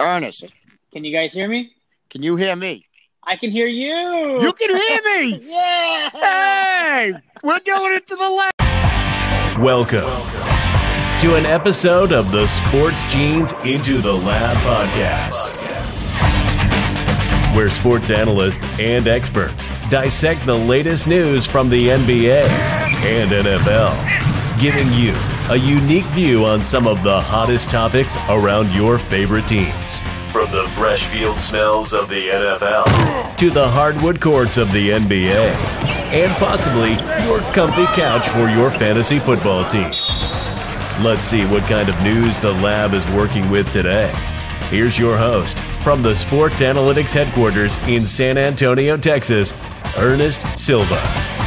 Ernest, Can you guys hear me? can you hear me? I can hear you. You can hear me. yeah. hey, we're doing it to the left. Welcome to an episode of the Sports Genes Into the Lab podcast, where sports analysts and experts dissect the latest news from the NBA and NFL, giving you a unique view on some of the hottest topics around your favorite teams. From the fresh field smells of the NFL to the hardwood courts of the NBA, and possibly your comfy couch for your fantasy football team. Let's see what kind of news the lab is working with today. Here's your host from the Sports Analytics headquarters in San Antonio, Texas, Ernest Silva.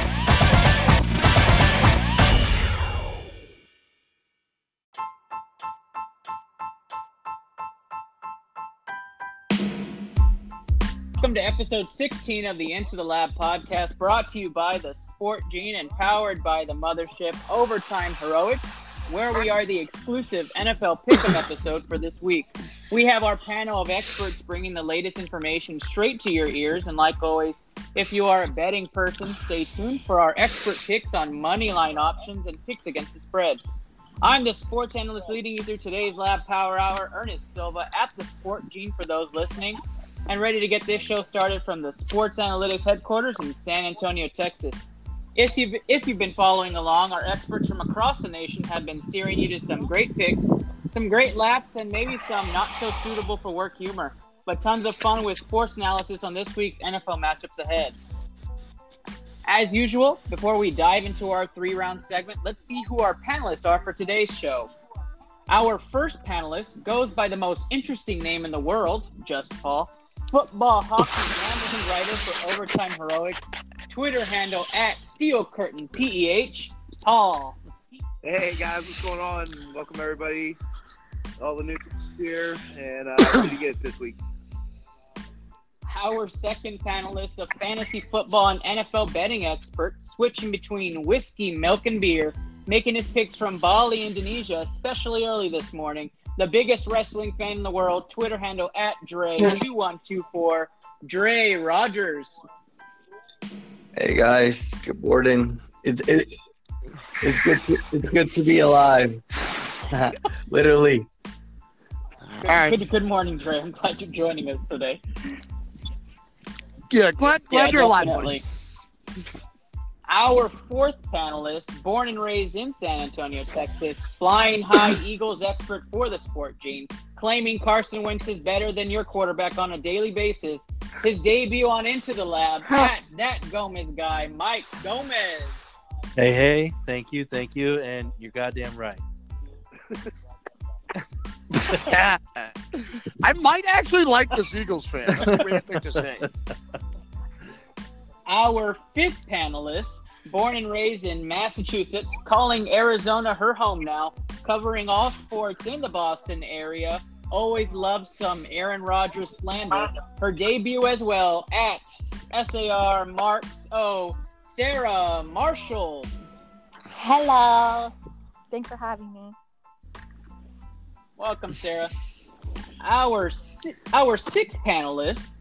Welcome to episode 16 of the Into the Lab podcast, brought to you by the Sport Gene and powered by the mothership Overtime Heroics, where we are the exclusive NFL Pick'em episode for this week. We have our panel of experts bringing the latest information straight to your ears, and like always, if you are a betting person, stay tuned for our expert picks on money line options and picks against the spread. I'm the sports analyst leading you through today's Lab Power Hour, Ernest Silva at the Sport Gene for those listening, and ready to get this show started from the Sports Analytics headquarters in San Antonio, Texas. If you've, if you've been following along, our experts from across the nation have been steering you to some great picks, some great laps, and maybe some not so suitable for work humor, but tons of fun with sports analysis on this week's NFL matchups ahead. As usual, before we dive into our three round segment, let's see who our panelists are for today's show. Our first panelist goes by the most interesting name in the world, just Paul, football hockey gambling writer for Overtime Heroics, Twitter handle at Steel Curtain PEH, Paul. Hey guys, what's going on? Welcome everybody. All the news here, and uh, ready to get this week. Our second panelist, a fantasy football and NFL betting expert, switching between whiskey, milk, and beer, making his picks from Bali, Indonesia, especially early this morning. The biggest wrestling fan in the world, Twitter handle at Dre2124, Dre Rogers. Hey guys, good morning. It's it, it's good to it's good to be alive. Literally. Good, right. good, good morning, Dre. I'm glad you're joining us today. Yeah, glad glad Yeah, you're alive. Buddy. definitely. Our fourth panelist, born and raised in San Antonio, Texas, flying high Eagles expert for the sport gene, claiming Carson Wentz is better than your quarterback on a daily basis. His debut on Into the Lab, at that Gomez guy, Mike Gomez. Hey, hey, thank you, thank you, and you're goddamn right. I might actually like this Eagles fan. That's a weird thing to say. Our fifth panelist, born and raised in Massachusetts, calling Arizona her home now, covering all sports in the Boston area. Always loves some Aaron Rodgers slander. Her debut as well at SAR Marks O. Sarah Marshall. Hello. Thanks for having me. Welcome, Sarah. Our our sixth panelist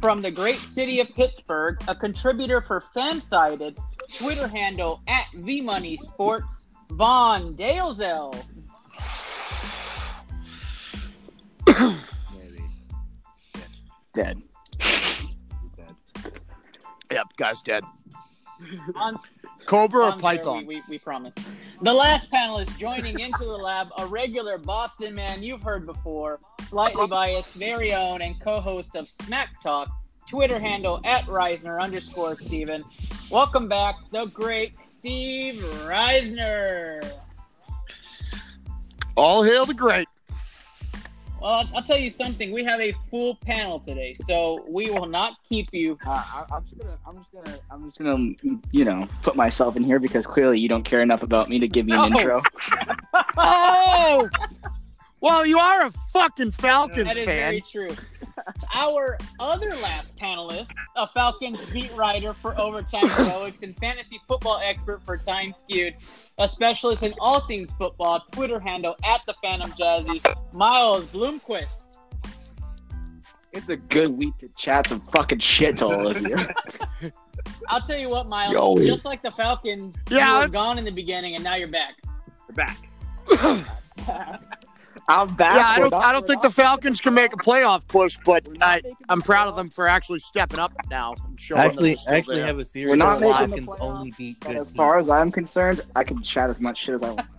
from the great city of Pittsburgh, a contributor for Fansided, Twitter handle at VMoney Sports, Vaughn Dalesell. Dead. Yep, guy's dead. On, Cobra or on Sarah, Python? we, we, we promise. The last panelist joining into the lab, a regular Boston man you've heard before, slightly biased, very own, and co-host of Smack Talk, Twitter handle at Reisner underscore Steven. Welcome back, the great Steve Reisner. All hail the great. Well, I'll, I'll tell you something. We have a full panel today, so we will not keep you. Uh, I, I'm just gonna, I'm just gonna, I'm just gonna, you know, put myself in here because clearly you don't care enough about me to give me an No. intro. Oh, well, you are a fucking Falcons That is fan. very true. Our other last panelist, a Falcons beat writer for Overtime Heroics and fantasy football expert for Time Skewed, a specialist in all things football, Twitter handle at the Phantom Jazzy, Miles Bloomquist. It's a good week to chat some fucking shit to all of you. I'll tell you what, Miles. Yo. Just like the Falcons, Yeah, you were let's- gone in the beginning, and now you're back. We're back. I'm back. Yeah, I don't. I don't think the Falcons can make a playoff push, but I, I'm proud of them for actually stepping up now and showing Actually, that I still actually there. have a theory. We're not that the making the Falcons playoffs, only beat good as teams. far as I'm concerned, I can chat as much shit as I want.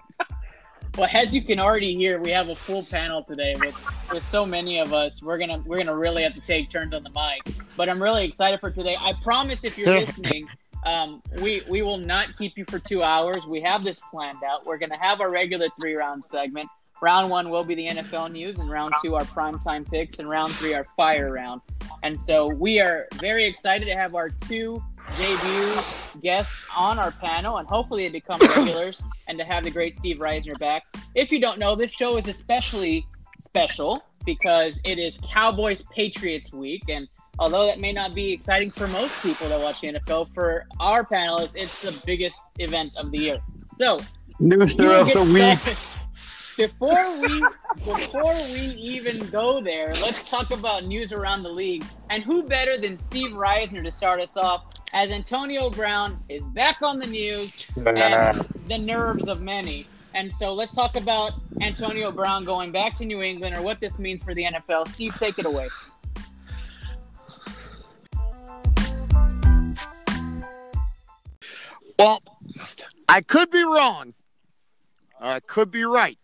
Well, as you can already hear, we have a full panel today with, with so many of us. We're gonna we're gonna really have to take turns on the mic. But I'm really excited for today. I promise, if you're listening, um, we we will not keep you for two hours. We have this planned out. We're gonna have our regular three round segment. Round one will be the NFL news, and round two our primetime picks, and round three our fire round. And so we are very excited to have our two debut guests on our panel, and hopefully they become regulars, and to have the great Steve Reisner back. If you don't know, this show is especially special because it is Cowboys Patriots week, and although that may not be exciting for most people that watch the NFL, for our panelists, it's the biggest event of the year. So News of the week. started. Before we before we even go there, let's talk about news around the league. And who better than Steve Reisner to start us off as Antonio Brown is back on the news and the nerves of many. And so let's talk about Antonio Brown going back to New England or what this means for the NFL. Steve, take it away. Well, I could be wrong. I could be right.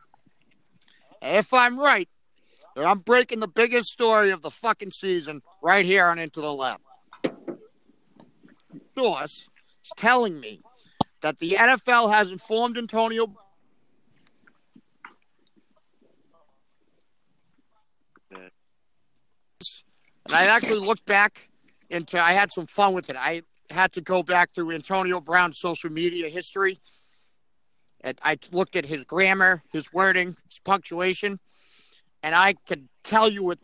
If I'm right, then I'm breaking the biggest story of the fucking season right here on Into the Lab. Source is telling me that the NFL has informed Antonio. And I actually looked back into. I had some fun with it. I had to go back through Antonio Brown's social media history. I looked at his grammar, his wording, his punctuation, and I could tell you with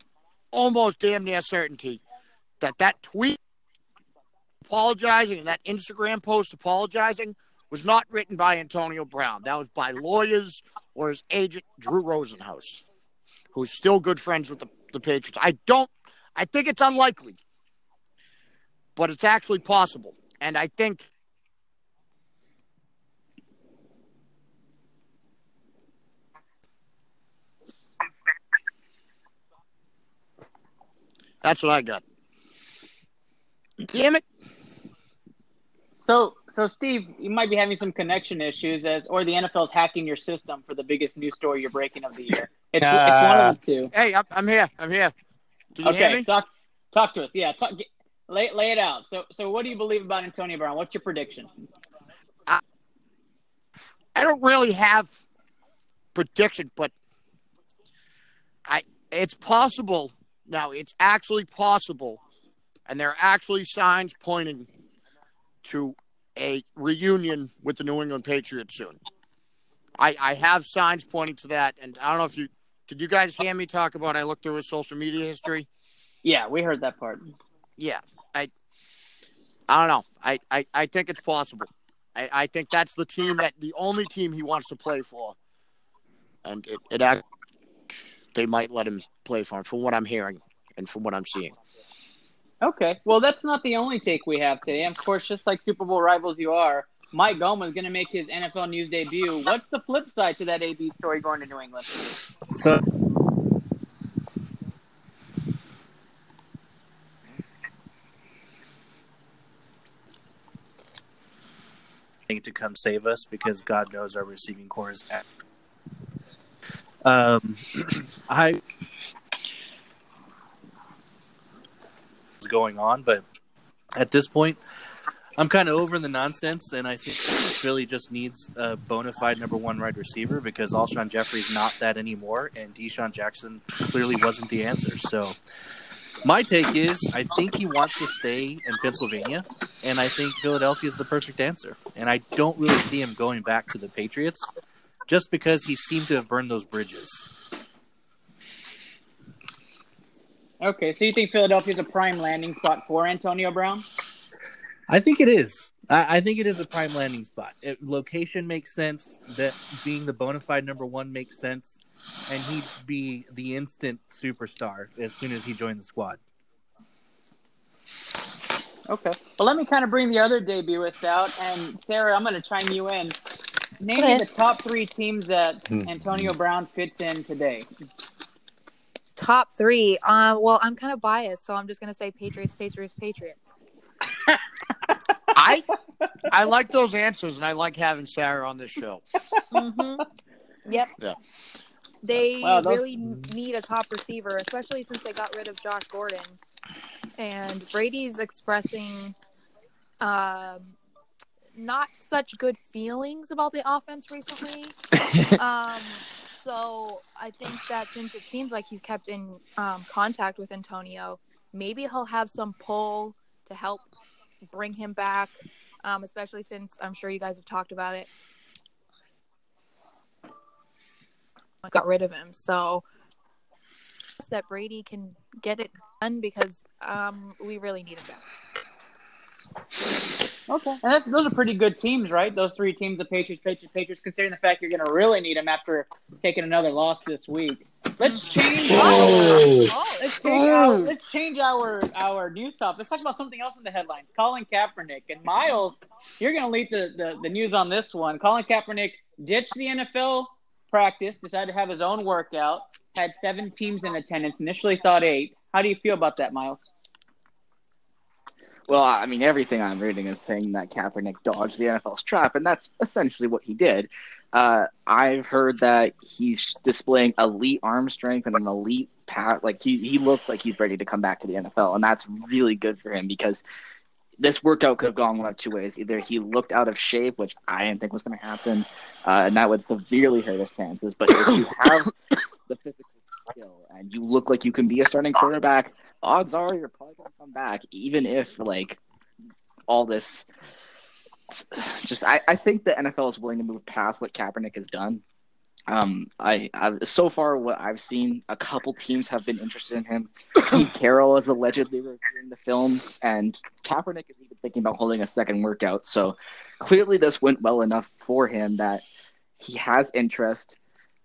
almost damn near certainty that that tweet apologizing and that Instagram post apologizing was not written by Antonio Brown. That was by lawyers or his agent, Drew Rosenhaus, who's still good friends with the, the Patriots. I don't, I think it's unlikely, but it's actually possible. And I think that's what I got. Damn it. So, so Steve, you might be having some connection issues, as or the NFL's hacking your system for the biggest news story you're breaking of the year. It's, it's one of uh, the two. Hey, I'm, I'm here. I'm here. Do you hear Okay, me? talk talk to us. Yeah, talk, get, lay lay it out. So, so what do you believe about Antonio Brown? What's your prediction? I don't really have prediction, but I it's possible. Now, it's actually possible, and there are actually signs pointing to a reunion with the New England Patriots soon. I I have signs pointing to that, and I don't know if you did. You guys hear me talk about? I looked through his social media history. Yeah, we heard that part. Yeah, I I don't know. I I, I think it's possible. I, I think that's the team that the only team he wants to play for, and it, it act, they might let him play for him, from what I'm hearing and from what I'm seeing. Okay, well, that's not the only take we have today. Of course, just like Super Bowl rivals you are, Mike Goma is going to make his NFL news debut. What's the flip side to that AB story going to New England? So to come save us because God knows our receiving corps is at. Um, I going on, but at this point, I'm kind of over the nonsense, and I think Philly just needs a bona fide number one wide receiver because Alshon Jeffery's not that anymore, and DeSean Jackson clearly wasn't the answer. So, my take is I think he wants to stay in Pennsylvania, and I think Philadelphia is the perfect answer. And I don't really see him going back to the Patriots just because he seemed to have burned those bridges. Okay, so you think Philadelphia's a prime landing spot for Antonio Brown? I think it is. I, I think it is a prime landing spot. It, location makes sense. That being the bona fide number one makes sense. and he'd be the instant superstar as soon as he joined the squad. Okay. Well, let me kind of bring the other debutantes out. And Sarah, I'm going to chime you in. Name me the top three teams that Antonio Brown fits in today. Top three. Uh, well, I'm kind of biased, so I'm just gonna say Patriots, Patriots, Patriots. I I like those answers, and I like having Sarah on this show. hmm Yep. Yeah. They Wow, those- really need a top receiver, especially since they got rid of Josh Gordon. And Brady's expressing um, not such good feelings about the offense recently. um, so I think that since it seems like he's kept in um, contact with Antonio, maybe he'll have some pull to help bring him back. Um, especially since I'm sure you guys have talked about it. Got rid of him, so that Brady can get it done because um, we really need him back. Okay. And that's, those are pretty good teams, right? Those three teams, the Patriots, Patriots, Patriots, considering the fact you're going to really need them after taking another loss this week. Let's change. Oh. Oh. Let's change, our, oh. let's change our our news topic. Let's talk about something else in the headlines. Colin Kaepernick and Miles. You're going to lead the, the the news on this one. Colin Kaepernick ditched the NFL practice, decided to have his own workout. Had seven teams in attendance. Initially thought eight. How do you feel about that, Miles? Well, I mean, everything I'm reading is saying that Kaepernick dodged the NFL's trap, and that's essentially what he did. Uh, I've heard that he's displaying elite arm strength and an elite pat. Like he, he looks like he's ready to come back to the NFL, and that's really good for him because this workout could have gone one of two ways. Either he looked out of shape, which I didn't think was going to happen, uh, and that would severely hurt his chances. But if you have the physical skill and you look like you can be a starting quarterback, odds are you're probably to come back, even if like all this. Just, I, I think the NFL is willing to move past what Kaepernick has done. Um, I, I so far what I've seen, a couple teams have been interested in him. Pete Carroll is allegedly reviewing the film, and Kaepernick is even thinking about holding a second workout. So clearly, this went well enough for him that he has interest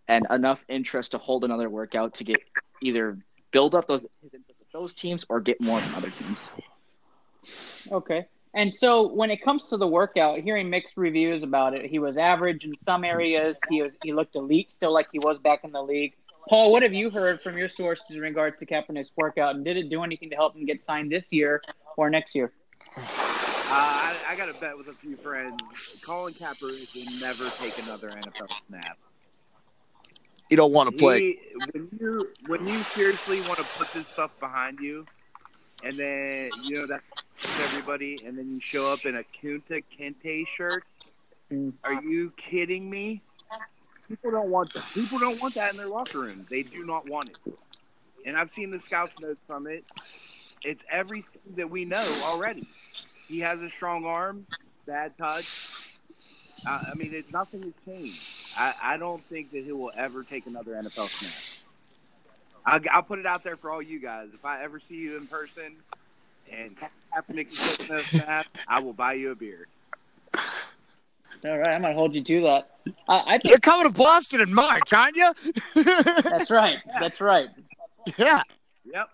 and enough interest to hold another workout to get either build up those his interest those teams or get more from other teams. Okay. And so when it comes to the workout, hearing mixed reviews about it, he was average in some areas. He was he looked elite, still like he was back in the league. Paul, what have you heard from your sources in regards to Kaepernick's workout, and did it do anything to help him get signed this year or next year? Uh, I, I got a bet with a few friends. Colin Kaepernick will never take another NFL snap. You don't want to play. He, when you when you seriously want to put this stuff behind you, and then you know that's everybody, and then you show up in a Kunta Kinte shirt. Are you kidding me? People don't want that. People don't want that in their locker room. They do not want it. And I've seen the scouts notes from it. It's everything that we know already. He has a strong arm, bad touch. Uh, I mean, it, nothing has changed. I, I don't think that he will ever take another NFL snap. I'll, I'll put it out there for all you guys. If I ever see you in person and Kaepernick is taking a snap, I will buy you a beer. All right, I'm gonna hold you to that. I, I think You're coming to Boston in March, aren't you? that's right. That's right. yeah. Yep.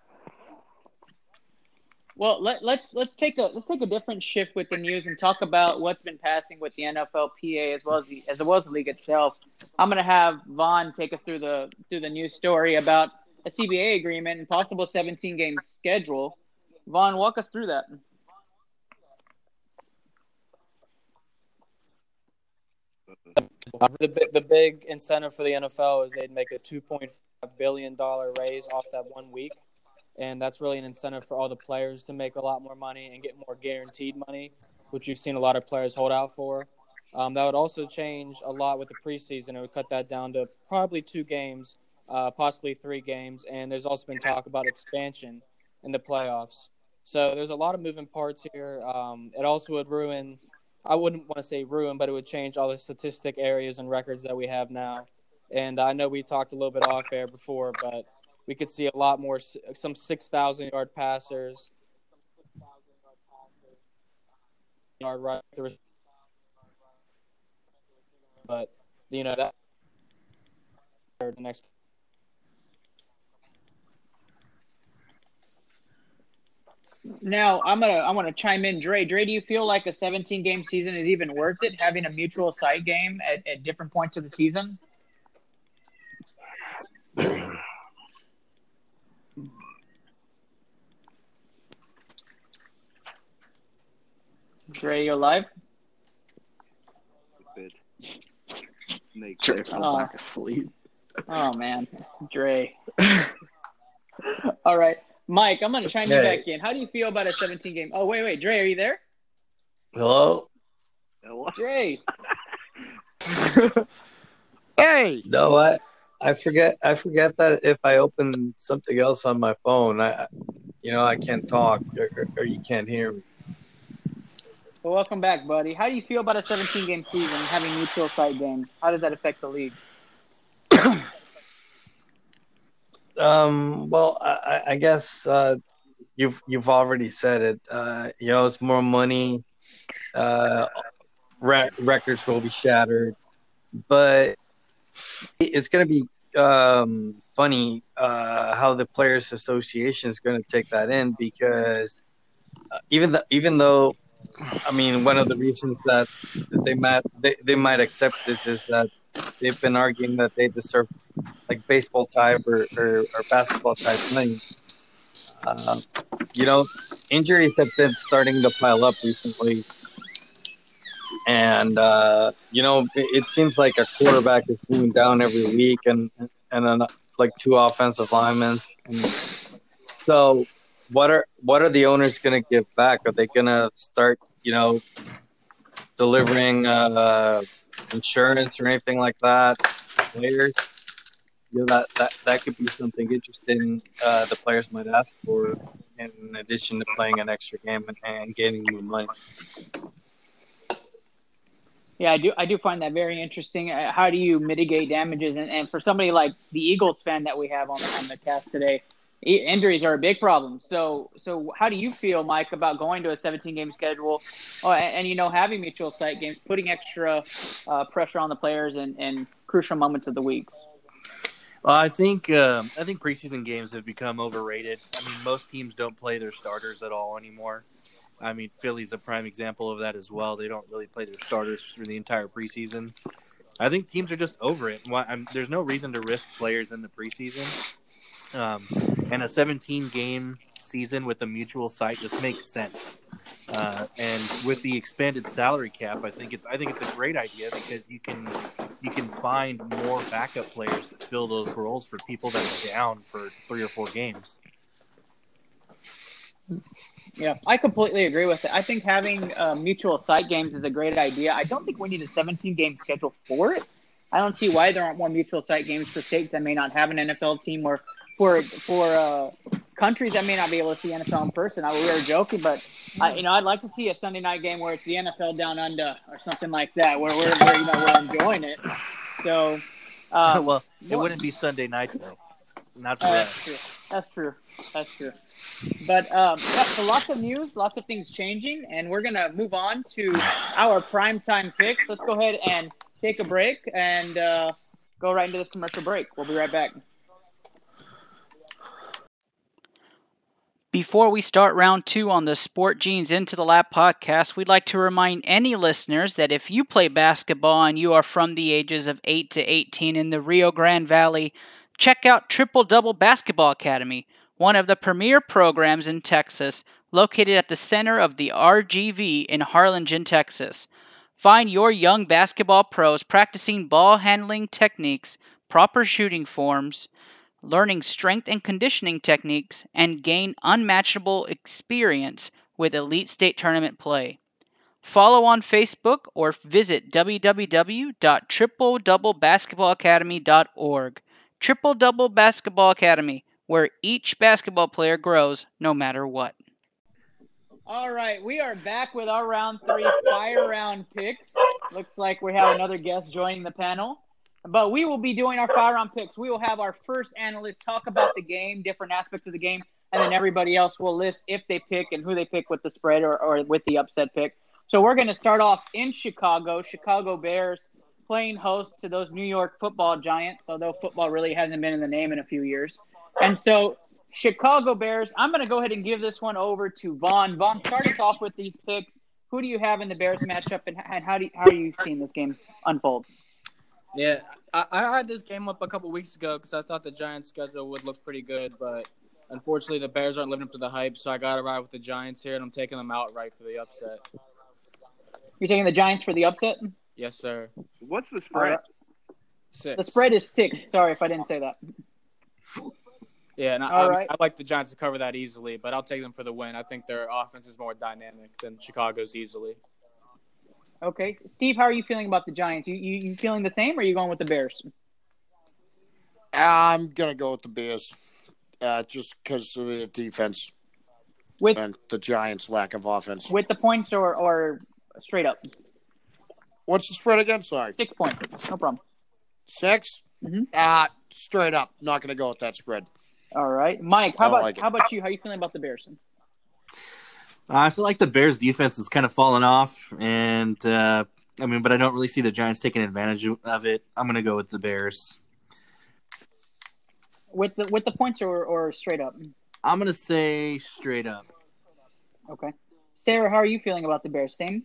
Well, let, let's let's take a let's take a different shift with the news and talk about what's been passing with the NFLPA as well as the as well as the league itself. I'm gonna have Vaughn take us through the through the news story about a CBA agreement and possible 17 game schedule. Vaughn, walk us through that. The, the big incentive for the NFL is they'd make a $2.5 billion raise off that one week. And that's really an incentive for all the players to make a lot more money and get more guaranteed money, which you've seen a lot of players hold out for. Um, that would also change a lot with the preseason. It would cut that down to probably two games, uh, possibly three games. And there's also been talk about expansion in the playoffs. So there's a lot of moving parts here. Um, it also would ruin I wouldn't want to say ruin, but it would change all the statistic areas and records that we have now. And I know we talked a little bit off air before, but we could see a lot more, some 6,000 yard passers, yard right. There was, but you know that the next. Now I'm gonna I want to chime in, Dre. Dre, do you feel like a 17 game season is even worth it? Having a mutual site game at, at different points of the season. Dre, you alive? Stupid. Snake. Dre fell Oh. back asleep. Oh man, Dre. All right, Mike, I'm gonna chime you Hey. back in. How do you feel about a 17 game? Oh wait, wait, Dre, are you there? Hello? Hello? Dre. Hey, No, I I forget I forget that if I open something else on my phone, I you know I can't talk or, or, or you can't hear me. Well, welcome back, buddy. How do you feel about a 17 game season having neutral site games? How does that affect the league? Um, well, I, I- guess uh, you've you've already said it. Uh, you know, it's more money. Uh, re- records will be shattered, but it's going to be um, funny uh, how the Players Association is going to take that in because uh, even the, even though I mean one of the reasons that they might they, they might accept this is that they've been arguing that they deserve like baseball type or, or, or basketball type money. Uh, you know, injuries have been starting to pile up recently. And, uh, you know, it, it seems like a quarterback is going down every week and, and then like two offensive linemen. And so what are, what are the owners going to give back? Are they going to start, you know, delivering, uh, insurance or anything like that players? you know, that, that that could be something interesting uh, the players might ask for in addition to playing an extra game and, and gaining more money. Yeah, I do. I do find that very interesting. Uh, How do you mitigate damages? And, and for somebody like the Eagles fan that we have on the, on the cast today, injuries are a big problem. So, so how do you feel, Mike, about going to a 17 game schedule, oh, and, and you know having mutual site games, putting extra uh, pressure on the players in, in crucial moments of the weeks? Well, I think um, I think preseason games have become overrated. I mean, most teams don't play their starters at all anymore. I mean, Philly's a prime example of that as well. They don't really play their starters for the entire preseason. I think teams are just over it. Why, there's no reason to risk players in the preseason. Um, and a 17 game season with a mutual site just makes sense. Uh, and with the expanded salary cap, I think it's I think it's a great idea because you can you can find more backup players to fill those roles for people that are down for three or four games. Yeah, I completely agree with it. I think having uh, mutual site games is a great idea. I don't think we need a 17 game schedule for it. I don't see why there aren't more mutual site games for states that may not have an NFL team or for for uh, countries that may not be able to see NFL in person. I, we were joking, but I, you know, I'd like to see a Sunday night game where it's the NFL down under or something like that, where we're, where, you know we're enjoying it. So, uh, well, it what- wouldn't be Sunday night though, not for uh, that's true. That's true. That's true. But um, yeah, so lots of news, lots of things changing, and we're gonna move on to our primetime picks. Let's go ahead and take a break and uh, go right into this commercial break. We'll be right back. Before we start round two on the Sport Genes Into the Lab podcast, we'd like to remind any listeners that if you play basketball and you are from the ages of 8 to 18 in the Rio Grande Valley, check out Triple Double Basketball Academy, one of the premier programs in Texas, located at the center of the RGV in Harlingen, Texas. Find your young basketball pros practicing ball handling techniques, proper shooting forms, learning strength and conditioning techniques, and gain unmatchable experience with elite state tournament play. Follow on Facebook or visit www.tripledouble.basketballacademy.org. Triple Double Basketball Academy, where each basketball player grows no matter what. All right, we are back with our round three fire round picks. Looks like we have another guest joining the panel. But we will be doing our firearm picks. We will have our first analyst talk about the game, different aspects of the game, and then everybody else will list if they pick and who they pick with the spread or, or with the upset pick. So we're going to start off in Chicago. Chicago Bears playing host to those New York football giants, although football really hasn't been in the name in a few years. And so, Chicago Bears, I'm going to go ahead and give this one over to Vaughn. Vaughn, start us off with these picks. Who do you have in the Bears matchup, and, how, do you, how are you seeing this game unfold? Yeah, I, I had this game up a couple weeks ago because I thought the Giants' schedule would look pretty good, but unfortunately the Bears aren't living up to the hype, so I got to ride with the Giants here, and I'm taking them outright for the upset. You're taking the Giants for the upset? Yes, sir. What's the spread? Six. The spread is six. Sorry if I didn't say that. Yeah, and I, All I, right. I like the Giants to cover that easily, but I'll take them for the win. I think their offense is more dynamic than Chicago's easily. Okay, Steve, how are you feeling about the Giants? You you, you feeling the same, or are you going with the Bears? I'm gonna go with the Bears, uh, just because of the defense With and the Giants' lack of offense. with the points or or straight up What's the spread again? Sorry, six points, no problem. 6 Mhm. Uh straight up, not gonna go with that spread. All right, Mike, how about like how about you? How are you feeling about the Bears? I feel like the Bears' defense is kind of fallen off, and uh, I mean, but I don't really see the Giants taking advantage of it. I'm going to go with the Bears. With the with the points or or straight up? I'm going to say straight up. Okay, Sarah, how are you feeling about the Bears? Same.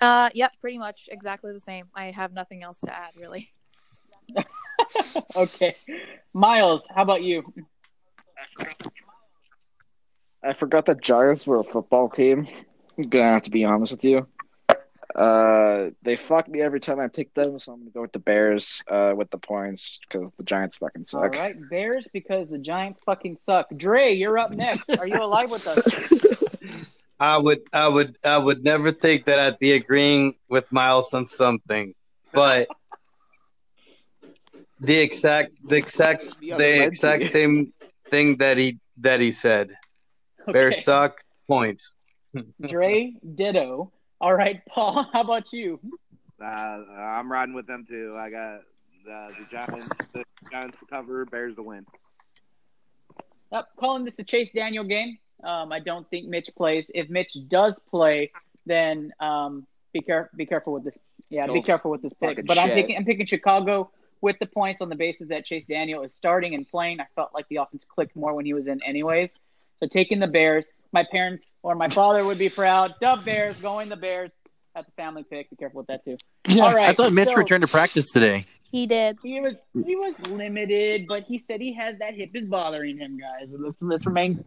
Uh, yep, pretty much exactly the same. I have nothing else to add, really. okay, Miles, how about you? I forgot that Giants were a football team. I'm gonna have to be honest with you. Uh, they fuck me every time I pick them, so I'm gonna go with the Bears uh, with the points because the Giants fucking suck. right, Bears because the Giants fucking suck. Dre, you're up next. Are you alive with us? I would, I would, I would never think that I'd be agreeing with Miles on something, but the exact, the exact, the exact same thing that he that he said. Bears suck. Points. Dre, ditto. All right, Paul, how about you? Uh, I'm riding with them too. I got uh, the Giants. The Giants to cover. Bears to win. Yep, calling this a Chase Daniel game. Um, I don't think Mitch plays. If Mitch does play, then um, be care be careful with this. Yeah, be careful with this pick. fucking But I'm picking I'm picking Chicago with the points on the basis that Chase Daniel is starting and playing. I felt like the offense clicked more when he was in, anyways. So taking the Bears. My parents or my father would be proud. Dub Bears, going the Bears. That's a family pick. Be careful with that too. All right. I thought Mitch so- returned to practice today. He did. He was he was limited, but he said he has that hip is bothering him, guys. Let's let's remain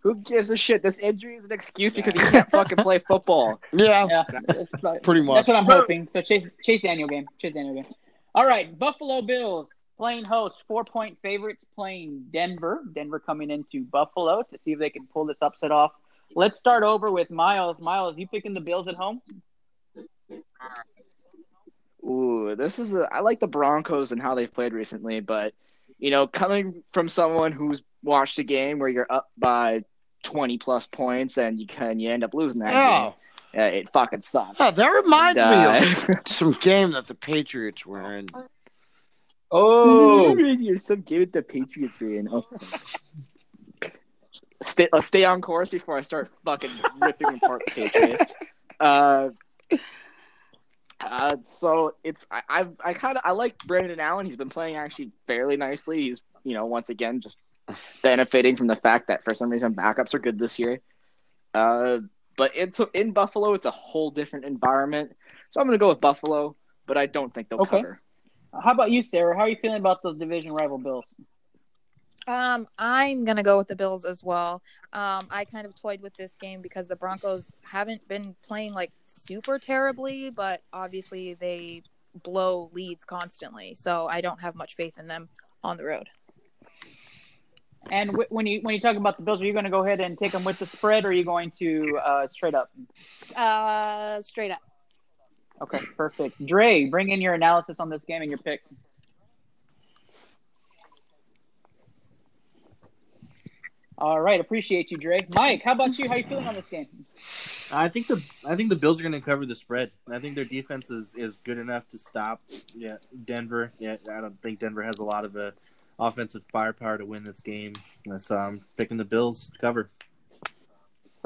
Who gives a shit? This injury is an excuse because he can't fucking play football. Yeah, Yeah, pretty much. that's what I'm hoping. So Chase Chase Daniel game, Chase Daniel game. All right, Buffalo Bills playing host, four point favorites playing Denver. Denver coming into Buffalo to see if they can pull this upset off. Let's start over with Miles. Miles, you picking the Bills at home? Ooh, this is a. I like the Broncos and how they've played recently, but you know, coming from someone who's watched a game where you're up by twenty plus points and you can you end up losing that Oh, game, uh, it fucking sucks. oh, that reminds me Uh, of some game that the Patriots were in. Oh, you're so good at the Patriots fan. Oh. Stay, uh, stay on course before I start fucking ripping apart the Patriots. Uh, uh, so it's I I've, I kind of I like Brandon Allen. He's been playing actually fairly nicely. He's you know once again just benefiting from the fact that for some reason backups are good this year. Uh, but it's in Buffalo, it's a whole different environment. So I'm gonna go with Buffalo, but I don't think they'll Okay. cover. How about you, Sarah? How are you feeling about those division rival Bills? Um, I'm gonna go with the Bills as well. Um, I kind of toyed with this game because the Broncos haven't been playing like super terribly, but obviously they blow leads constantly. So I don't have much faith in them on the road. And wh- when you when you talk about the Bills, are you going to go ahead and take them with the spread, or are you going to uh, straight up? Uh, straight up. Okay, perfect. Dre, bring in your analysis on this game and your pick. All right, appreciate you, Dre. Mike, how about you? How you feeling on this game? I think the I think the Bills are going to cover the spread. I think their defense is, is good enough to stop yeah Denver. Yeah, I don't think Denver has a lot of uh, offensive firepower to win this game. So I'm picking the Bills to cover.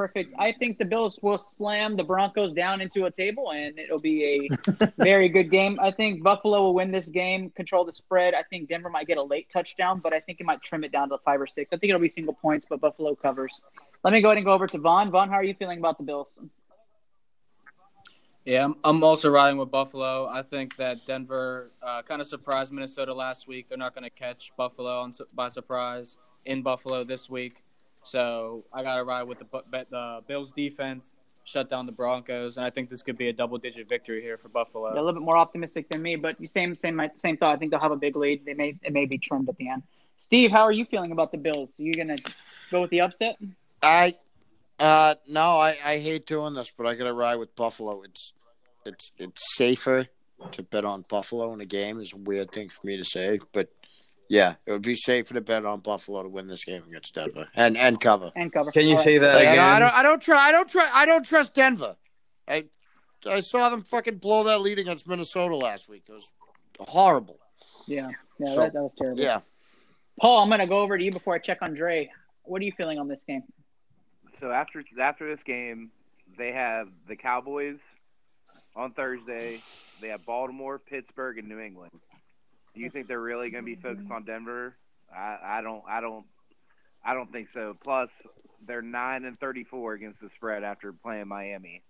Perfect. I think the Bills will slam the Broncos down into a table, and it'll be a very good game. I think Buffalo will win this game, control the spread. I think Denver might get a late touchdown, but I think it might trim it down to five or six. I think it'll be single points, but Buffalo covers. Let me go ahead and go over to Vaughn. Vaughn, how are you feeling about the Bills? Yeah, I'm, I'm also riding with Buffalo. I think that Denver uh, kind of surprised Minnesota last week. They're not going to catch Buffalo on, by surprise in Buffalo this week. So I got to ride with the, the Bills defense, shut down the Broncos, and I think this could be a double-digit victory here for Buffalo. a little bit more optimistic than me, but same same same thought. I think they'll have a big lead. They may it may be trimmed at the end. Steve, how are you feeling about the Bills? Are you gonna go with the upset? I uh no, I, I hate doing this, but I gotta ride with Buffalo. It's it's it's safer to bet on Buffalo in a game is a weird thing for me to say, but yeah, it would be safer to bet on Buffalo to win this game against Denver and and cover. And cover. Can you All say that Like, again? I don't I don't try I don't try I don't trust Denver. I I saw them fucking blow that lead against Minnesota last week. It was horrible. Yeah, yeah, So, that, that was terrible. Yeah. Paul, I'm gonna go over to you before I check on Dre. What are you feeling on this game? So after after this game, they have the Cowboys on Thursday. They have Baltimore, Pittsburgh, and New England. Do you think they're really going to be focused on Denver? I, I don't. I don't. I don't think so. Plus, they're nine and thirty-four against the spread after playing Miami.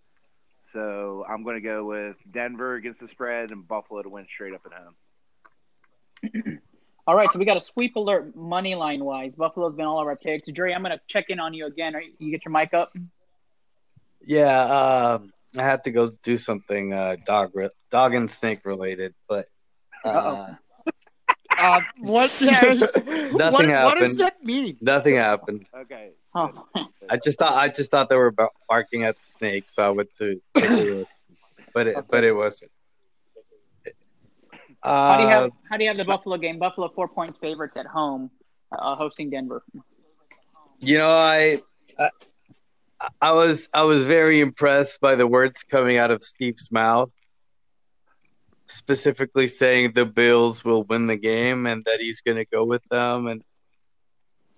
So I'm going to go with Denver against the spread and Buffalo to win straight up at home. All right, so we got a sweep alert money line wise. Buffalo's been all of our picks. Dre, I'm gonna check in on you again. Are, you get your mic up? Yeah, um, I had to go do something uh, dog re- dog and snake related, but uh, Uh, what? Yes. nothing what, what does that mean? Nothing happened. Okay. Oh. I just thought I just thought they were barking at the snake, so I went to, take a look. but it but it wasn't. How do you Uh, have How do you have the Buffalo game? Buffalo four points favorites at home, uh, hosting Denver. You know, I, I I was I was very impressed by the words coming out of Steve's mouth, specifically saying the Bills will win the game and that he's going to go with them, and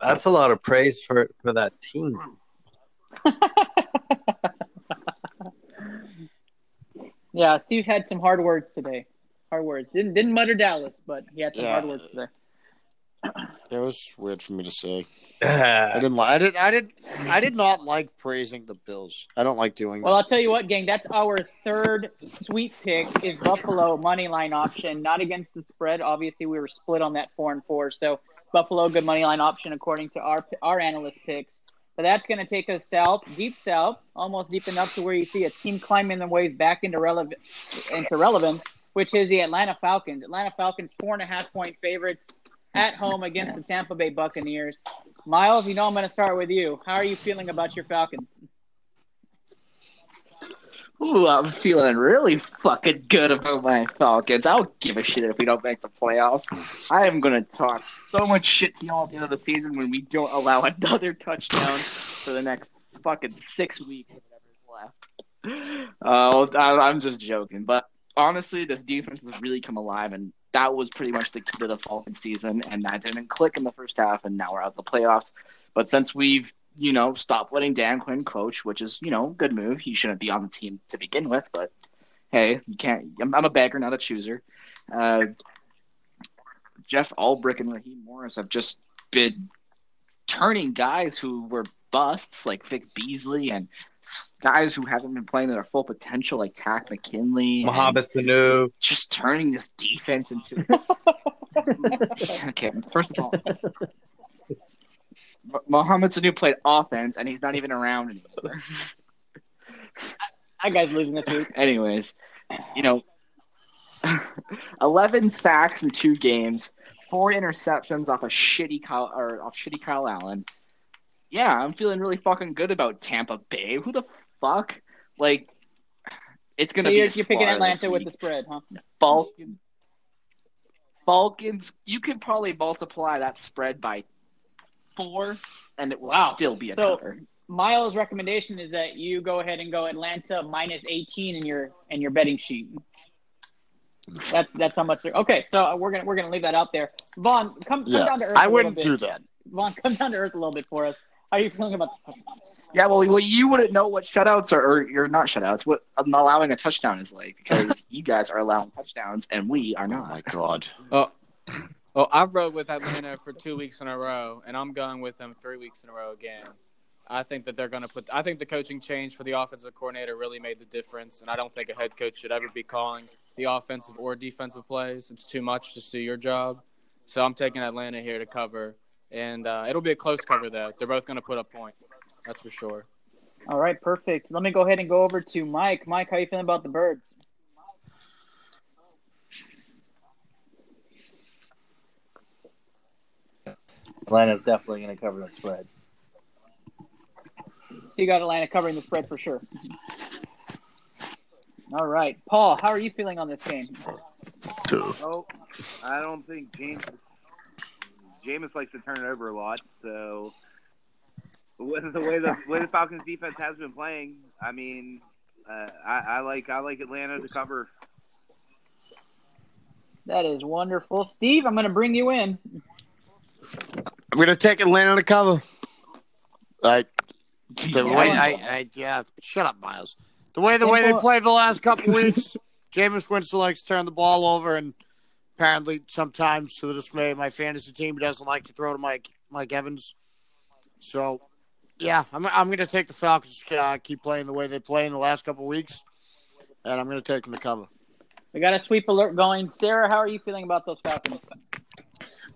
that's a lot of praise for for that team. Yeah, Steve had some hard words today. Hard words. Didn't didn't mutter Dallas, but he had some Yeah. hard words today. It was weird for me to say. I didn't like. Ah. I did. I did. I did not like praising the Bills. I don't like doing. Well, I'll tell you what, gang. That's our third sweet pick is Buffalo money line option, not against the spread. Obviously, we were split on that four and four, so Buffalo good money line option according to our our analyst picks. But that's going to take us south, deep south, almost deep enough to where you see a team climbing the ways back into relevant into relevance, which is the Atlanta Falcons. Atlanta Falcons four and a half point favorites at home against the Tampa Bay Buccaneers. Miles, you know I'm going to start with you. How are you feeling about your Falcons? Ooh, I'm feeling really fucking good about my Falcons. I don't give a shit if we don't make the playoffs. I am gonna talk so much shit to y'all at the end of the season when we don't allow another touchdown for the next fucking six weeks or whatever's left. Uh, I'm just joking, but honestly, this defense has really come alive, and that was pretty much the key to the Falcons season. And that didn't click in the first half, and now we're out of the playoffs. But since we've you know, stopped letting Dan Quinn coach, which is, you know, good move. He shouldn't be on the team to begin with, but hey, you can't. I'm, I'm a bagger, not a chooser. Uh, Jeff Ulbrich and Raheem Morris have just been turning guys who were busts like Vic Beasley and guys who haven't been playing at their full potential like Takk McKinley. and Mohamed Sanu. Just turning this defense into. okay, first of all, Mo- Mohamed Sanu played offense, and he's not even around anymore. That guy's losing this week. Anyways, you know, 11 sacks in two games, four interceptions off a shitty Kyle, or off shitty Kyle Allen. Yeah, I'm feeling really fucking good about Tampa Bay. Who the fuck? Like, it's gonna be. you're, a you're picking Atlanta this with the spread, huh? Falcons. Falcons. You could probably multiply that spread by four, and it will Wow. still be a So- cover. Miles' recommendation is that you go ahead and go Atlanta minus 18 in your in your betting sheet. That's that's how much. they're- Okay, so we're gonna we're gonna leave that out there. Vaughn, come, come Yeah, down to earth. I a wouldn't little do that. Vaughn, come down to earth a little bit for us. How are you feeling about? Yeah, well, well, you wouldn't know what shutouts are, or you're not shutouts. What um, allowing a touchdown is like because you guys are allowing touchdowns and we are Oh not. my god. Oh, well, I've rode with Atlanta for two weeks in a row, and I'm going with them three weeks in a row again. I think that they're going to put. I think the coaching change for the offensive coordinator really made the difference, and I don't think a head coach should ever be calling the offensive or defensive plays. It's too much to do your job. So I'm taking Atlanta here to cover, and uh, it'll be a close cover though. They're both going to put up point. That's for sure. All right, perfect. Let me go ahead and go over to Mike. Mike, how you feeling about the birds? Atlanta's definitely going to cover that spread. So you got Atlanta covering the spread for sure. All right, Paul, how are you feeling on this game? Oh, I don't think James Jameis likes to turn it over a lot. So with the way the way the Falcons defense has been playing, I mean, uh, I, I like I like Atlanta to cover. That is wonderful, Steve. I'm going to bring you in. I'm gonna take Atlanta to cover. I the Yeah. way I, I yeah, shut up, Miles. The way the way they played the last couple weeks, Jameis Winston likes to turn the ball over, and apparently sometimes to the dismay of my fantasy team, he doesn't like to throw to Mike Mike Evans. So, yeah, I'm I'm gonna take the Falcons. Uh, keep playing the way they play in the last couple weeks, and I'm gonna take them to cover. We got a sweep alert going. Sarah, how are you feeling about those Falcons?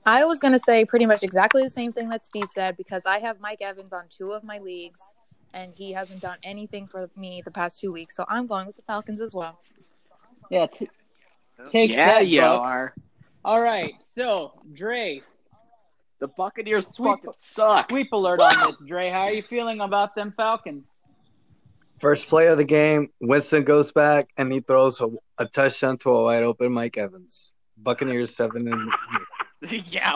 I was going to say pretty much exactly the same thing that Steve said because I have Mike Evans on two of my leagues and he hasn't done anything for me the past two weeks. So I'm going with the Falcons as well. Yeah, t- take yeah, that, you Bucks. are. All right, so Dre, The Buccaneers Sweep- fucking suck. sweep alert on this. Dre, how are you feeling about them Falcons? First play of the game, Winston goes back and he throws a, a touchdown to a wide open Mike Evans. Buccaneers seven and yeah.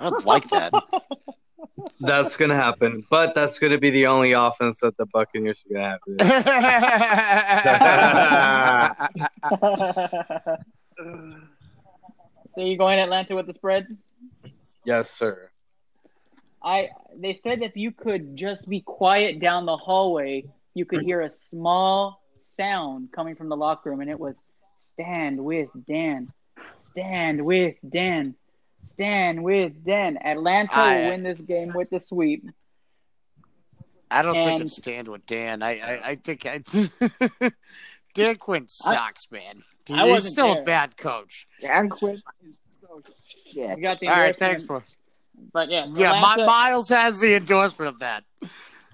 I don't like that. that's gonna happen. But that's gonna be the only offense that the Buccaneers are gonna have. so you going Atlanta with the spread? yes, sir. I they said if you could just be quiet down the hallway, you could hear a small sound coming from the locker room, and it was "Stand with Dan, stand with Dan, stand with Dan." Atlanta I- will win this game with the sweep. I don't think And- it's stand with Dan. I I, I think I, Dan Quinn sucks, man. I He's wasn't still there. a bad coach. Dan Quinn is so shit. Got the All right, thanks, bro. But yes, Yeah, Atlanta, Mi- Miles has the endorsement of that.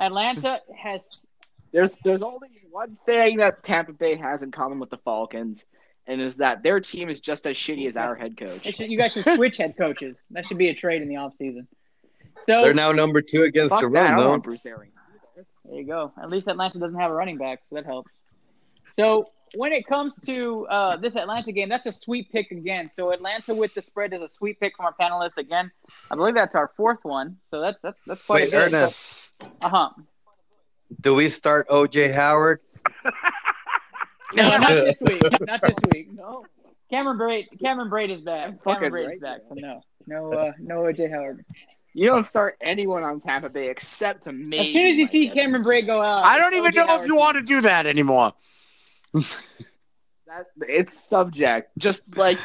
Atlanta has There's there's only one thing that Tampa Bay has in common with the Falcons, and is that their team is just as shitty as our head coach. you guys should switch head coaches. That should be a trade in the offseason. So They're now number two against Fuck the I run, though. want Bruce Arians. There you go. At least Atlanta doesn't have a running back, so that helps. So when it comes to uh, this Atlanta game, that's a sweet pick again. So Atlanta with the spread is a sweet pick from our panelists again. I believe that's our fourth one. So that's that's that's quite Wait, a bit. Ernest, Uh huh. do we start OJ Howard? No, not this week. Not this week. No. Cameron Brate. Cameron Brate is back. Fucking Cameron Brate is back. So no, no, uh, no AJ Howard. You don't start anyone on Tampa Bay except to me. As soon as you see Evans. Cameron Brate go out, I don't even O.J. know if Howard you want to do that anymore. that it's subject. Just like,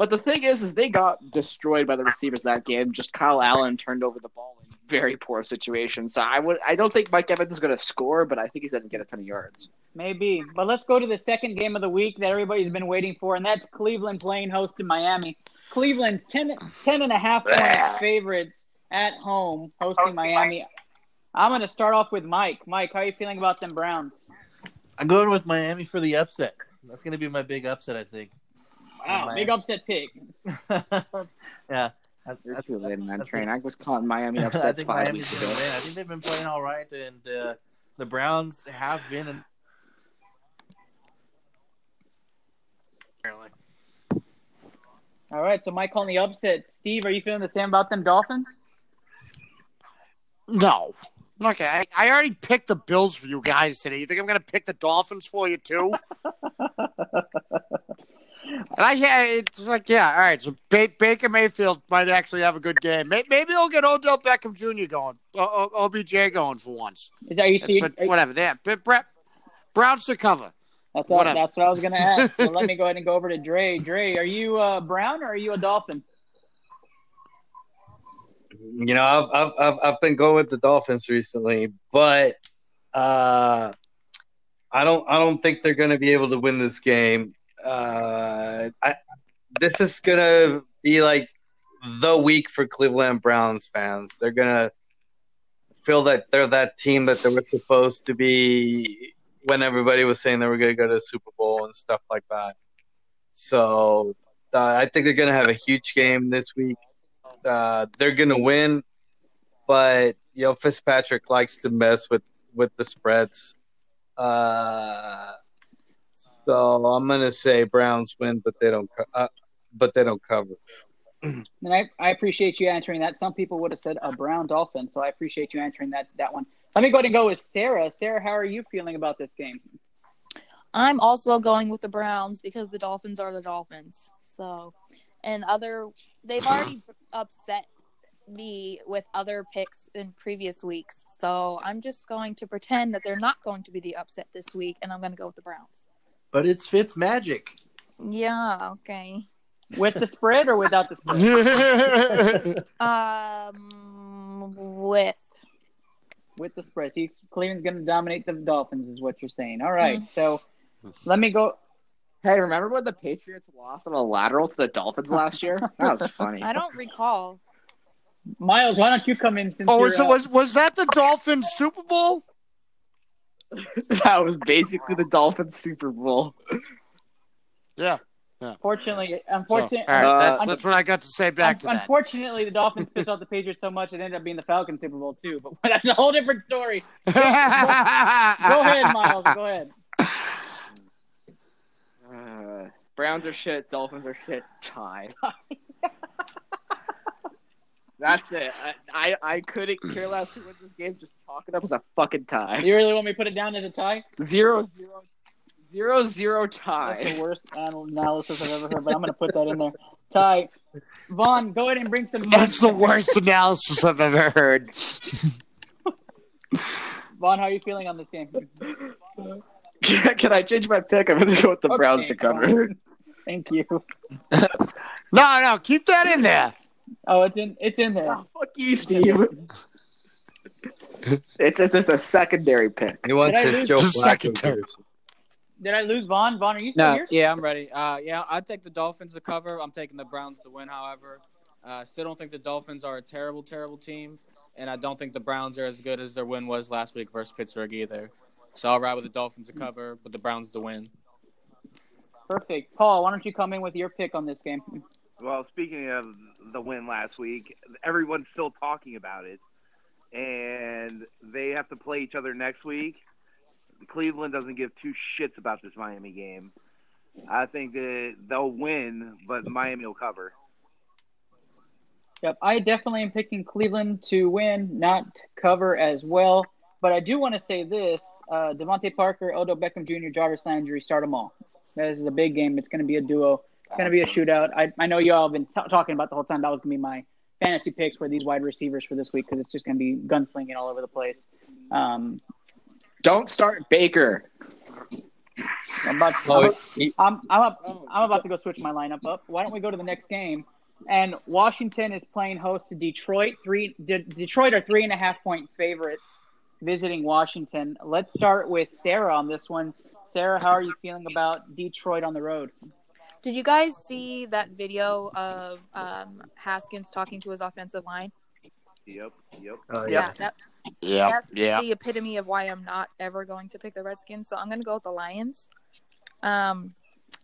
but the thing is, is they got destroyed by the receivers that game. Just Kyle Allen turned over the ball in very poor situation. So I would, I don't think Mike Evans is going to score, but I think he's going to get a ton of yards. Maybe. But let's go to the second game of the week that everybody's been waiting for, and that's Cleveland playing host to Miami. Cleveland 10, 10 and a half point favorites at home hosting Miami. I'm going to start off with Mike. Mike, how are you feeling about them Browns? I'm going with Miami for the upset. That's going to be my big upset, I think. Wow, Miami. big upset pick. yeah. I, You're I- too late in I that train. I was calling Miami I upsets five Miami's weeks gonna ago. I think they've been playing all right, and uh, the Browns have been. An... Apparently. All right, so Mike calling the upset. Steve, are you feeling the same about them Dolphins? No. I'm not gonna, I, I already picked the Bills for you guys today. You think I'm going to pick the Dolphins for you too? And I yeah, it's like yeah, all right. So ba- Baker Mayfield might actually have a good game. May- Maybe they'll get Odell Beckham Jr. going, o- o- OBJ going for once. Is that you see? But whatever. Yeah, but Brett Browns to cover. That's what, Whatever. that's what I was going to ask. So let me go ahead and go over to Dre. Dre, are you uh, Brown or are you a Dolphin? You know, I've I've I've, I've been going with the Dolphins recently, but uh, I don't I don't think they're going to be able to win this game. Uh, This is to be like the week for Cleveland Browns fans. They're to feel that they're that team that they were supposed to be when everybody was saying they were to go to the Super Bowl and stuff like that. So uh, I think they're to have a huge game this week. Uh, they're to win, but you know Fitzpatrick likes to mess with with the spreads. Uh, so I'm going to say Browns win, but they don't. Co- uh, but they don't cover. And I, I appreciate you answering that. Some people would have said a Brown Dolphin, so I appreciate you answering that that one. Let me go ahead and go with Sarah. Sarah, how are you feeling about this game? I'm also going with the Browns because the Dolphins are the Dolphins. So, and other, they've already upset me with other picks in previous weeks. So I'm just going to pretend that they're not going to be the upset this week, and I'm going to go with the Browns. But it's Fitz magic. Yeah. Okay. With the spread or without the spread? Um, with with the spread. See, Cleveland's going to dominate the Dolphins, is what you're saying. All right. Mm. So let me go. Hey, remember when the Patriots lost on a lateral to the Dolphins last year? That was funny. I don't recall. Miles, why don't you come in since Oh, you're, was, uh, was was that the Dolphins Super Bowl? that was basically the Dolphins Super Bowl. Yeah. Fortunately, So, all unfortunately, Uh, that's that's what I got to say back to that. Unfortunately, the Dolphins pissed off the Patriots so much it ended up being the Falcons Super Bowl too. But that's a whole different story. Go ahead, Miles. Go ahead. Uh, Browns are shit. Dolphins are shit. Tie. That's it. I, I I couldn't care less who wins this game. Just chalk it up as a fucking tie. You really want me to put it down as a tie? Zero zero zero zero That's tie. the worst analysis I've ever heard, but I'm going to put that in there. Tie. Vaughn, go ahead and bring some. That's the worst analysis I've ever heard. Vaughn, how are you feeling on this game? Can, can I change my pick? I'm gonna go with the Okay, Browns to cover. Thank you. No, no, keep that in there. Oh, it's in. It's in there. Oh, fuck you, Steve. it's just it's a secondary pick. He wants Did I his lose- Joe Just Flacco secondary. Did I lose Vaughn? Vaughn, are you still No, here? yeah, I'm ready. Uh, yeah, I'd take the Dolphins to cover. I'm taking the Browns to win, however. Uh, still don't think the Dolphins are a terrible, terrible team, and I don't think the Browns are as good as their win was last week versus Pittsburgh either. So I'll ride with the Dolphins to cover, but the Browns to win. Perfect. Paul, why don't you come in with your pick on this game? Well, speaking of the win last week, everyone's still talking about it, and they have to play each other next week. Cleveland doesn't give two shits about this Miami game. I think that they'll win, but Miami will cover. Yep, I definitely am picking Cleveland to win, not cover as well. But I do want to say this: uh, DeVante Parker, Odell Beckham Jr., Jarvis Landry, start them all. This is a big game. It's going to be a duo. It's going to be a shootout. I, I know y'all have been t- talking about the whole time that was going to be my fantasy picks for these wide receivers for this week because it's just going to be gunslinging all over the place. Um, Don't start Baker. I'm about, Oh, I'm, he- I'm, I'm, up, I'm about to go switch my lineup up. Why don't we go to the next game? And Washington is playing host to Detroit. Three De- Detroit are three and a half point favorites visiting Washington. Let's start with Sarah on this one. Sarah, how are you feeling about Detroit on the road? Did you guys see that video of um, Haskins talking to his offensive line? Yep, yep. Oh, Yeah, that, Yeah, that's yeah. the epitome of why I'm not ever going to pick the Redskins. So I'm going to go with the Lions. Um,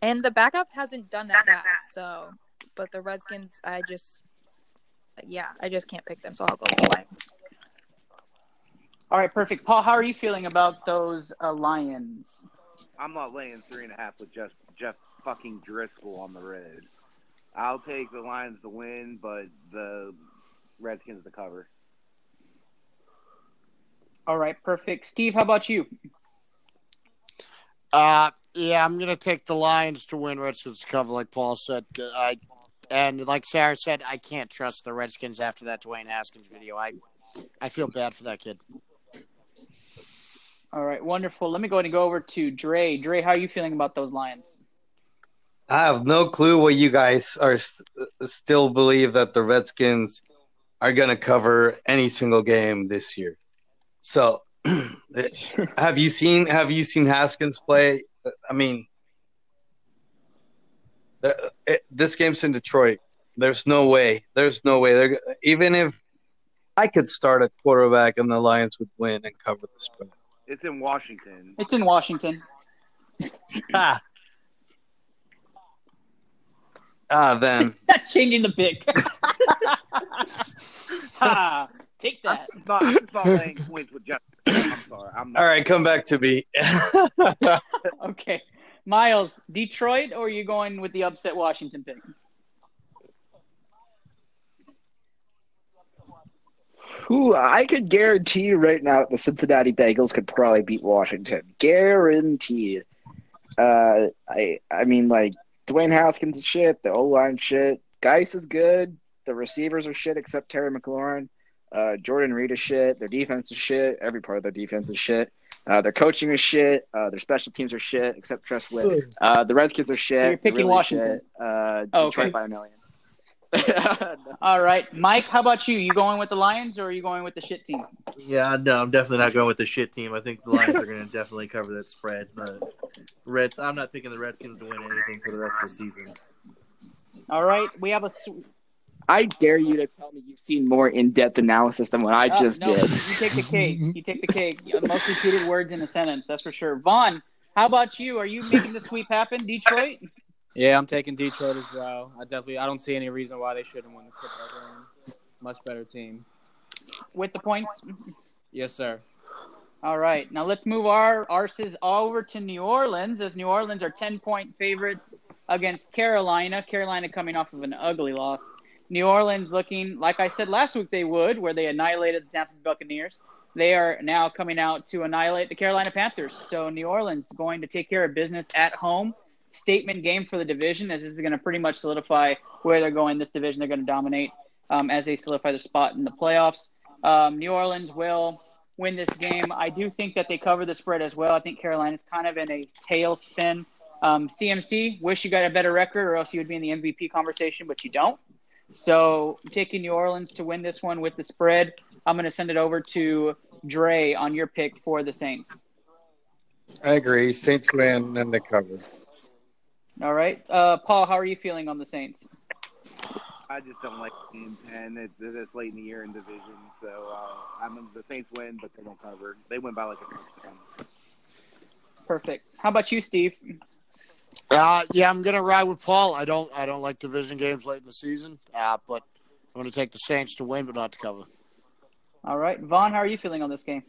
and the backup hasn't done that bad. So, but the Redskins, I just, yeah, I just can't pick them. So I'll go with the Lions. All right, perfect. Paul, how are you feeling about those uh, Lions? I'm not laying three and a half with Jeff Jeff fucking Driskel on the road. I'll take the Lions to win, but the Redskins to cover. All right, perfect. Steve, how about you? Uh, yeah, I'm gonna take the Lions to win. Redskins to cover, like Paul said. I and like Sarah said, I can't trust the Redskins after that Dwayne Haskins video. I I feel bad for that kid. All right, wonderful. Let me go ahead and go over to Dre. Dre, how are you feeling about those Lions? I have no clue what you guys are s- still believe that the Redskins are going to cover any single game this year. So, have you seen have you seen Haskins play? I mean, the- it, this game's in Detroit. There's no way. There's no way. They're even if I could start a quarterback and the Lions would win and cover the spread. It's in Washington. It's in Washington. Ah. Ah, then Changing the pick. ha, take I'm that. not, I'm just not laying points with Jeff. I'm sorry. I'm not. all right, come back to me. Okay. Miles, Detroit, or are you going with the upset Washington pick? Who I could guarantee you right now the Cincinnati Bengals could probably beat Washington. Guaranteed. Uh, I I mean like Dwayne Haskins is shit, the O line shit. Guice is good. The receivers are shit except Terry McLaurin. Uh, Jordan Reed is shit. Their defense is shit. Every part of their defense is shit. Uh, their coaching is shit. Uh, their special teams are shit except Tress Witt. Uh, the Redskins are shit. you're picking really Washington. shit. Uh, Oh, Detroit okay. by a million. All right. Mike, how about you? You going with the Lions or are you going with the shit team? Yeah, no, I'm definitely not going with the shit team. I think the Lions are going to definitely cover that spread. But Reds, I'm not picking the Redskins to win anything for the rest of the season. All right. We have a. sw- I dare you to tell me you've seen more in-depth analysis than what I Uh, just no, did. You take the cake. You take the cake. The Most repeated words in a sentence, that's for sure. Vaughn, how about you? Are you making the sweep happen, Detroit? Yeah, I'm taking Detroit as well. I definitely I don't see any reason why they shouldn't win the football game. Much better team. With the points? Yes, sir. All right. Now let's move our arses over to New Orleans, as New Orleans are 10 point favorites against Carolina. Carolina coming off of an ugly loss. New Orleans looking like I said last week they would, where they annihilated the Tampa Bay Buccaneers. They are now coming out to annihilate the Carolina Panthers. So New Orleans going to take care of business at home. Statement game for the division, as this is going to pretty much solidify where they're going. This division, they're going to dominate um, as they solidify their spot in the playoffs. Um, New Orleans will win this game. I do think that they cover the spread as well. I think Carolina's kind of in a tailspin. Um, CMC, wish you got a better record, or else you would be in the MVP conversation, but you don't. So taking New Orleans to win this one with the spread. I'm going to send it over to Dre on your pick for the Saints. I agree. Saints win and they cover. All right, uh, Paul, how are you feeling on the Saints? I just don't like being ten. It's, it's late in the year in division, so uh, I'm the Saints win, but they don't cover. They win by like a touchdown. Perfect. How about you, Steve? Uh, yeah, I'm gonna ride with Paul. I don't I don't like division games late in the season, uh, but I'm gonna take the Saints to win, but not to cover. All right, Vaughn, how are you feeling on this game?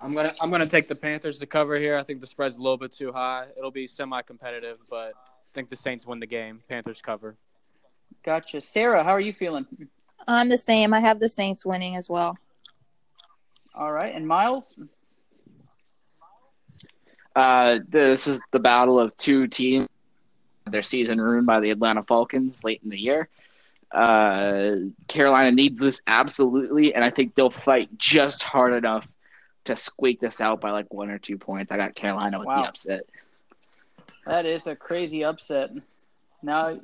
I'm gonna I'm gonna take the Panthers to cover here. I think the spread's a little bit too high. It'll be semi-competitive, but I think the Saints win the game. Panthers cover. Gotcha. Sarah, how are you feeling? I'm the same. I have the Saints winning as well. All right, and Miles? Uh, this is the battle of two teams. Their season ruined by the Atlanta Falcons late in the year. Uh, Carolina needs this absolutely, and I think they'll fight just hard enough to squeak this out by like one or two points. I got Carolina with Wow. the upset. That is a crazy upset. Now,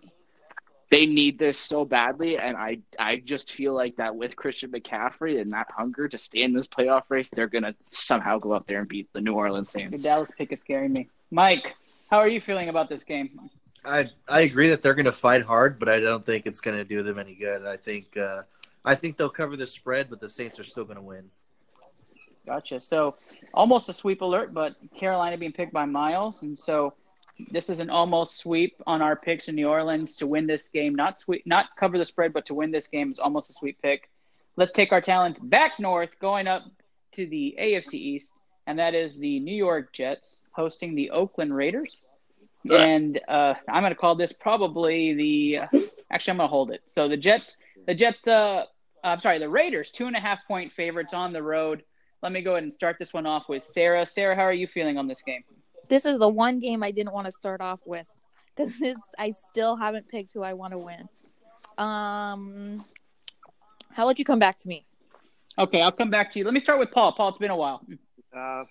They need this so badly, and I I just feel like that with Christian McCaffrey and that hunger to stay in this playoff race, they're gonna somehow go out there and beat the New Orleans your Saints. Dallas pick is scaring me. Mike, how are you feeling about this game? I I agree that they're going to fight hard, but I don't think it's going to do them any good. I think uh, I think they'll cover the spread, but the Saints are still going to win. Gotcha. So almost a sweep alert, but Carolina being picked by Miles, and so this is an almost sweep on our picks in New Orleans to win this game. Not sweep, not cover the spread, but to win this game is almost a sweep pick. Let's take our talents back north, going up to the AFC East, and that is the New York Jets hosting the Oakland Raiders. And uh, I'm going to call this probably the. Actually, I'm going to hold it. So the Jets, the Jets. Uh, I'm sorry, the Raiders, two and a half point favorites on the road. Let me go ahead and start this one off with Sarah. Sarah, how are you feeling on this game? this is the one game I didn't want to start off with because this I still haven't picked who I want to win. Um, how would you come back to me? Okay, I'll come back to you. Let me start with Paul. Paul, it's been a while. Uh,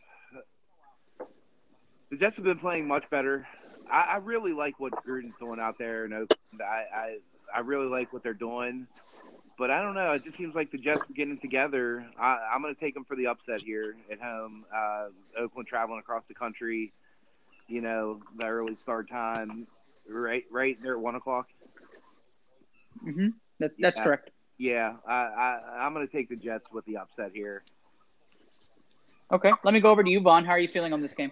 the Jets have been playing much better. I, I really like what Gruden's doing out there in Oakland. I, I I really like what they're doing, but I don't know. It just seems like the Jets are getting together. I, I'm going to take them for the upset here at home. Uh, Oakland traveling across the country. You know, the early start time, right? Right there at one o'clock. hmm That, that's Yeah. correct. Yeah, I, I I'm going to take the Jets with the upset here. Okay, let me go over to you, Vaughn. How are you feeling on this game?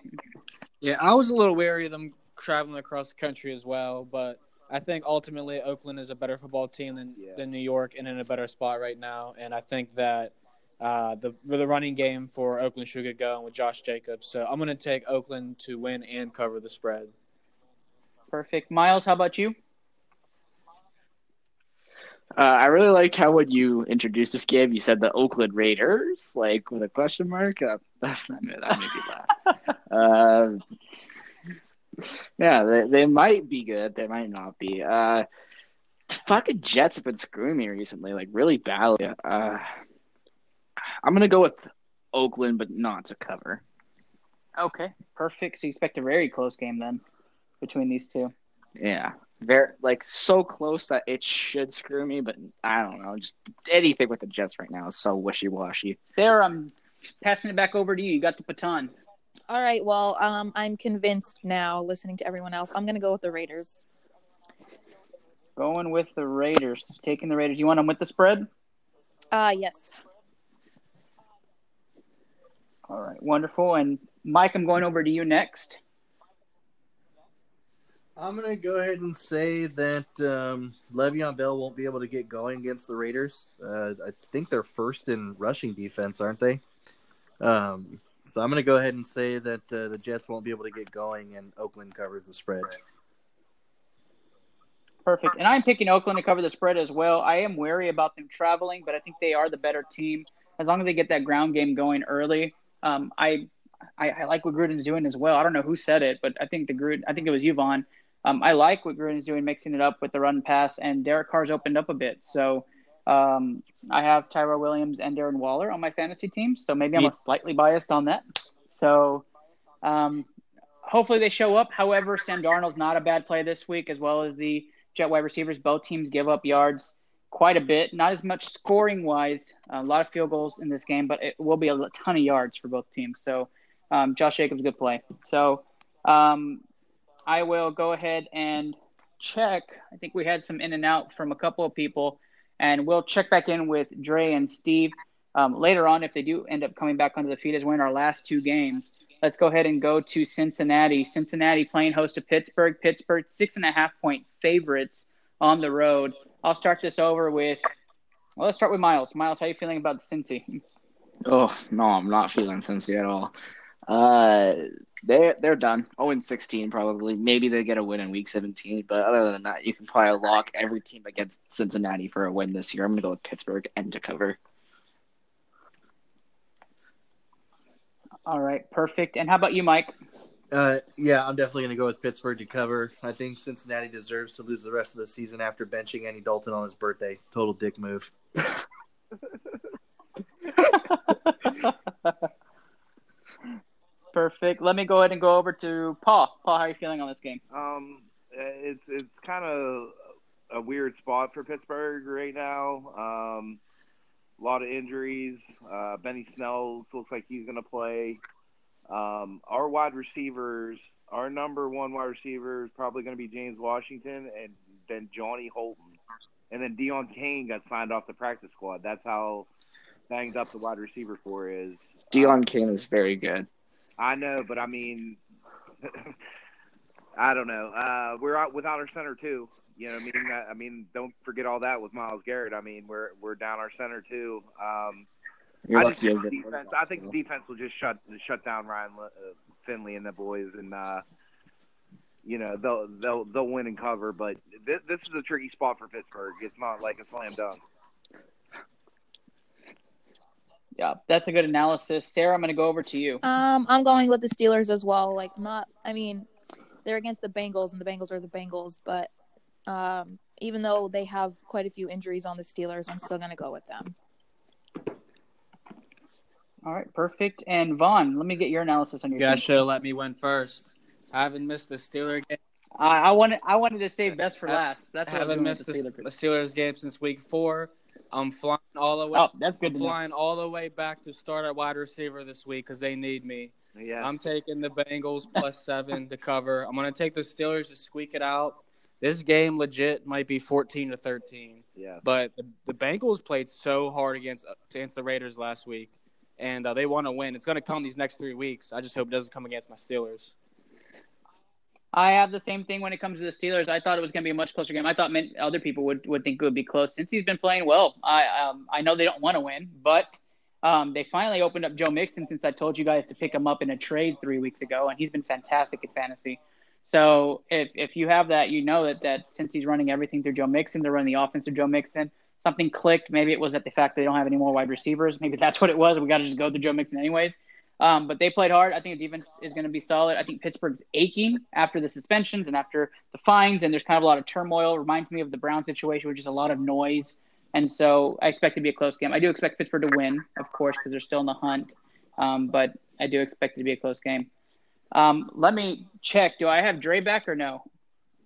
Yeah, I was a little wary of them traveling across the country as well, but I think ultimately Oakland is a better football team than, Yeah. than New York and in a better spot right now. And I think that uh, the the running game for Oakland should get going with Josh Jacobs. So I'm going to take Oakland to win and cover the spread. Perfect. Miles, how about you? Uh, I really liked how when you introduced this game, you said the Oakland Raiders, like with a question mark. Uh, that's not me. That made me laugh. yeah, they, they might be good. They might not be. Uh, fucking Jets have been screwing me recently, like really badly. Uh, I'm gonna go with Oakland, but not to cover. Okay, perfect. So you expect a very close game then between these two. Yeah, very like so close that it should screw me, but I don't know. Just anything with the Jets right now is so wishy washy. Sarah, I'm passing it back over to you. You got the baton. All right. Well, um, I'm convinced now. Listening to everyone else, I'm gonna go with the Raiders. Going with the Raiders. Taking the Raiders. You want them with the spread? Uh, yes. All right, wonderful. And Mike, I'm going over to you next. I'm gonna go ahead and say that um, Le'Veon Bell won't be able to get going against the Raiders. Uh, I think they're first in rushing defense, aren't they? Um, so I'm gonna go ahead and say that uh, the Jets won't be able to get going, and Oakland covers the spread. Perfect. And I'm picking Oakland to cover the spread as well. I am wary about them traveling, but I think they are the better team as long as they get that ground game going early. Um, I, I I like what Gruden's doing as well. I don't know who said it, but I think the Gruden, I think it was Vaughn. Um, I like what Gruden's doing, mixing it up with the run pass, and Derek Carr's opened up a bit. So um, I have Tyrell Williams and Darren Waller on my fantasy team, so maybe I'm Yeah. slightly biased on that. So um, hopefully they show up. However, Sam Darnold's not a bad play this week, as well as the Jet wide receivers. Both teams give up yards quite a bit, not as much scoring wise. A lot of field goals in this game, but it will be a ton of yards for both teams. So um, Josh Jacobs, good play. So um, I will go ahead and check. I think we had some in and out from a couple of people, and we'll check back in with Dre and Steve um, later on if they do end up coming back onto the feed as we're in our last two games. Let's go ahead and go to Cincinnati. Cincinnati playing host to Pittsburgh. Pittsburgh six and a half point favorites on the road. I'll start this over with. Well, let's start with Miles. Miles, how are you feeling about Cincy? Oh no, I'm not feeling Cincy at all. Uh, they're they're done. 0 and 16 probably. Maybe they get a win in Week 17, but other than that, you can probably lock every team against Cincinnati for a win this year. I'm gonna go with Pittsburgh and to cover. All right, perfect. And how about you, Mike? Uh, yeah, I'm definitely going to go with Pittsburgh to cover. I think Cincinnati deserves to lose the rest of the season after benching Andy Dalton on his birthday. Total dick move. Perfect. Let me go ahead and go over to Paul. Paul, how are you feeling on this game? Um, it's it's kind of a weird spot for Pittsburgh right now. Um, a lot of injuries. Uh, Benny Snell looks like he's going to play. Um, our wide receivers, our number one wide receiver is probably going to be James Washington, and then Johnny Holton, and then Deon Cain got signed off the practice squad. That's how banged up the wide receiver corps is. Deon Cain is very good. I know, but I mean, I don't know. Uh, we're out without our center too. You know, I mean, I, I mean, don't forget all that with Myles Garrett. I mean, we're we're down our center too. Um, I just think the defense. I think the defense will just shut shut down Ryan uh, Finley and the boys, and uh, you know they'll they'll they'll win and cover. But this, this is a tricky spot for Pittsburgh. It's not like a slam dunk. Yeah, that's a good analysis. Sarah, I'm going to go over to you. Um, I'm going with the Steelers as well. Like, not. I mean, they're against the Bengals, and the Bengals are the Bengals. But um, even though they have quite a few injuries on the Steelers, I'm still going to go with them. All right, perfect. And Vaughn, let me get your analysis on your You guys should have let me win first. I haven't missed the Steeler game. I, I wanted I wanted to save best for last. That's I what I haven't doing missed with the, the the Steelers. Steelers game since week four. I'm flying all the way. Oh, that's good I'm to know. flying all the way back to start at wide receiver this week because they need me. Yeah. I'm taking the Bengals plus seven to cover. I'm going to take the Steelers to squeak it out. This game legit might be 14 to 13, yeah. but the, the Bengals played so hard against against the Raiders last week, and uh, they want to win. It's going to come these next three weeks. I just hope it doesn't come against my Steelers. I have the same thing when it comes to the Steelers. I thought it was going to be a much closer game. I thought other people would, would think it would be close since he's been playing well. I um, I know they don't want to win, but um, they finally opened up Joe Mixon since I told you guys to pick him up in a trade three weeks ago, and he's been fantastic at fantasy. So if if you have that, you know that that since he's running everything through Joe Mixon, they're running the offense through Joe Mixon. Something clicked. Maybe it was at the fact that they don't have any more wide receivers. Maybe that's what it was. We got to just go through Joe Mixon anyways. Um, but they played hard. I think the defense is going to be solid. I think Pittsburgh's aching after the suspensions and after the fines, and there's kind of a lot of turmoil. Reminds me of the Brown situation, which is a lot of noise. And so I expect it to be a close game. I do expect Pittsburgh to win, of course, because they're still in the hunt. Um, but I do expect it to be a close game. Um, let me check. Do I have Dre back or no?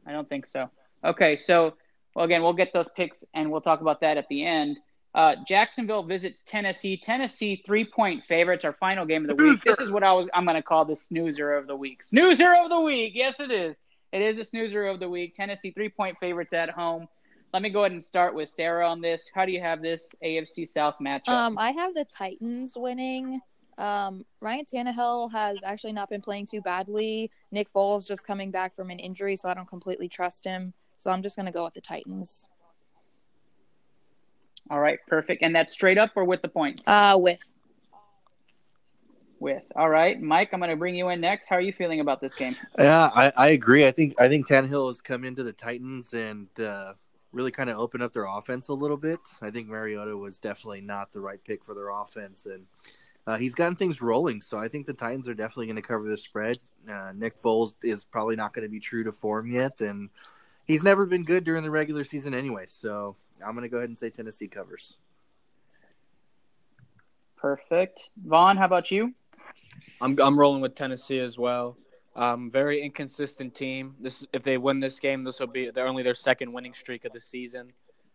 I don't think so. Okay, so well, again, we'll get those picks and we'll talk about that at the end. Uh, Jacksonville visits Tennessee. Tennessee three point favorites. Our final game of the week. This is what I was. I'm going to call the snoozer of the week. Snoozer of the week. Yes, it is. It is a snoozer of the week. Tennessee three point favorites at home. Let me go ahead and start with Sarah on this. How do you have this AFC South matchup? Um, I have the Titans winning. Um, Ryan Tannehill has actually not been playing too badly. Nick Foles just coming back from an injury, so I don't completely trust him. So I'm just gonna go with the Titans. All right, perfect. And that's straight up or with the points? Uh, with with. All right, Mike, I'm going to bring you in next. How are you feeling about this game? Yeah, I, I agree. I think I think Tannehill has come into the Titans and uh, really kind of opened up their offense a little bit. I think Mariota was definitely not the right pick for their offense, and uh, he's gotten things rolling. So I think the Titans are definitely going to cover the spread. Uh, Nick Foles is probably not going to be true to form yet, and he's never been good during the regular season anyway. So I'm going to go ahead and say Tennessee covers. Perfect. Vaughn, how about you? I'm I'm rolling with Tennessee as well. Um, very inconsistent team. This if they win this game, this will be they're only their second winning streak of the season.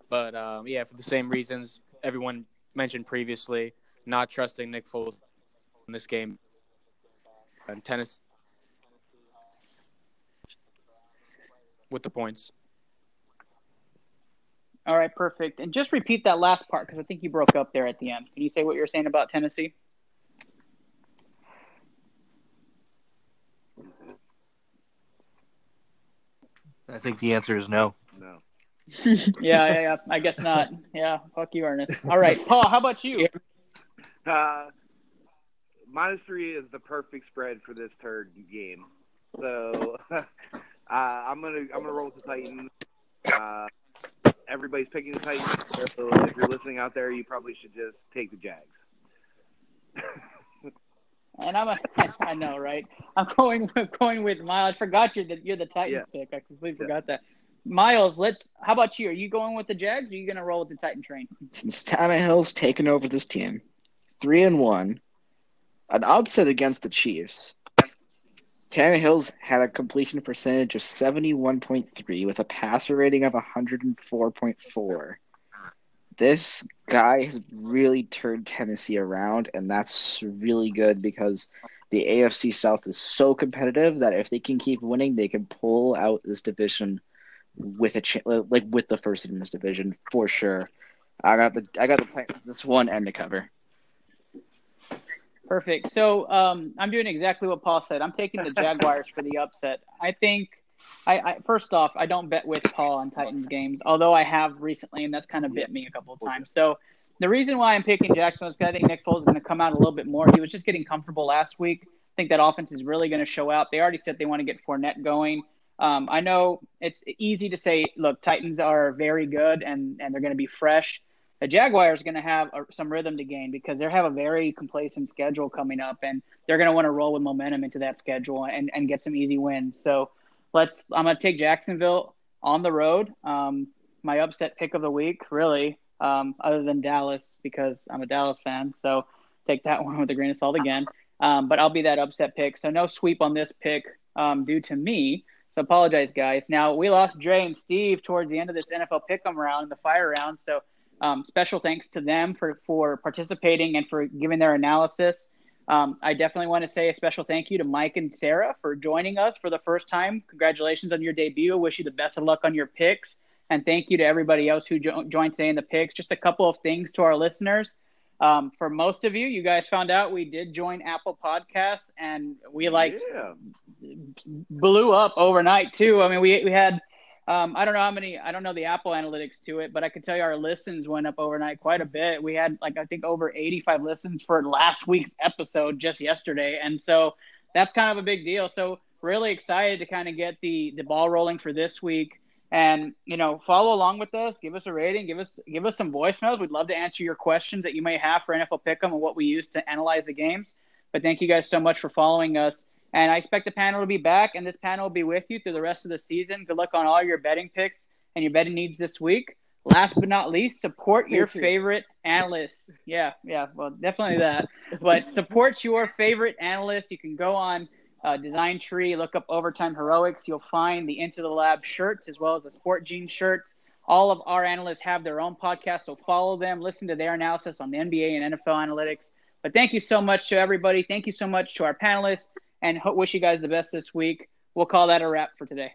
But um, yeah, for the same reasons everyone mentioned previously, not trusting Nick Foles in this game. And Tennessee with the points. All right, perfect. And just repeat that last part because I think you broke up there at the end. Can you say what you're saying about Tennessee? I think the answer is no. No. yeah, yeah, yeah. I guess not. Yeah, fuck you, Ernest. All right, Paul, how about you? Uh, minus three is the perfect spread for this third game. So uh, I'm gonna I'm gonna roll with the Titans. Uh, everybody's picking the Titans. So if you're listening out there, you probably should just take the Jags. And I'm a, I know, right? I'm going going with Miles. I forgot you're the you're the Titans pick. I completely forgot that. Miles, let's. How about you? Are you going with the Jags? or Are you going to roll with the Titan train? Since Tannehill's taken over this team, three and one, an upset against the Chiefs. Tannehill's had a completion percentage of seventy-one point three with a passer rating of one hundred and four point four. This guy has really turned Tennessee around, and that's really good because the AFC South is so competitive that if they can keep winning, they can pull out this division with a ch- like with the first in this division for sure. I got the I got the this one and the cover. Perfect. So um, I'm doing exactly what Paul said. I'm taking the Jaguars for the upset. I think. I, I first off, I don't bet with Paul on Titans games, although I have recently, and that's kind of bit me a couple of times. So the reason why I'm picking Jacksonville is because I think Nick Foles is going to come out a little bit more. He was just getting comfortable last week. I think that offense is really going to show out. They already said they want to get Fournette going. Um, I know it's easy to say, look, Titans are very good and, and they're going to be fresh. The Jaguars are going to have some rhythm to gain because they have a very complacent schedule coming up, and they're going to want to roll with momentum into that schedule and, and get some easy wins. So let's. I'm going to take Jacksonville on the road. Um, my upset pick of the week, really, um, other than Dallas because I'm a Dallas fan. So take that one with a grain of salt again. Um, but I'll be that upset pick. So no sweep on this pick um, due to me. So apologize, guys. Now we lost Dre and Steve towards the end of this NFL pick'em round, the fire round. So um, special thanks to them for for participating and for giving their analysis. Um, I definitely want to say a special thank you to Mike and Sarah for joining us for the first time. Congratulations on your debut. I wish you the best of luck on your picks. And thank you to everybody else who jo- joined today in the picks. Just a couple of things to our listeners. Um, for most of you, you guys found out we did join Apple Podcasts, and we like Yeah. blew up overnight too. I mean, we we had um, I don't know how many I don't know the Apple analytics to it, but I can tell you our listens went up overnight quite a bit. We had like I think over 85 listens for last week's episode just yesterday, and so that's kind of a big deal. So really excited to kind of get the the ball rolling for this week. And you know, follow along with us. Give us a rating. Give us give us some voicemails. We'd love to answer your questions that you may have for NFL Pick'em and what we use to analyze the games. But thank you guys so much for following us. And I expect the panel to be back, and this panel will be with you through the rest of the season. Good luck on all your betting picks and your betting needs this week. Last but not least, support your favorite analysts. Yeah, yeah, well, definitely that. But support your favorite analysts. You can go on uh, Design Tree, look up Overtime Heroics. You'll find the Into the Lab shirts as well as the Sport Gene shirts. All of our analysts have their own podcast, so follow them, listen to their analysis on the NBA and NFL analytics. But thank you so much to everybody. Thank you so much to our panelists, and ho- wish you guys the best this week. We'll call that a wrap for today.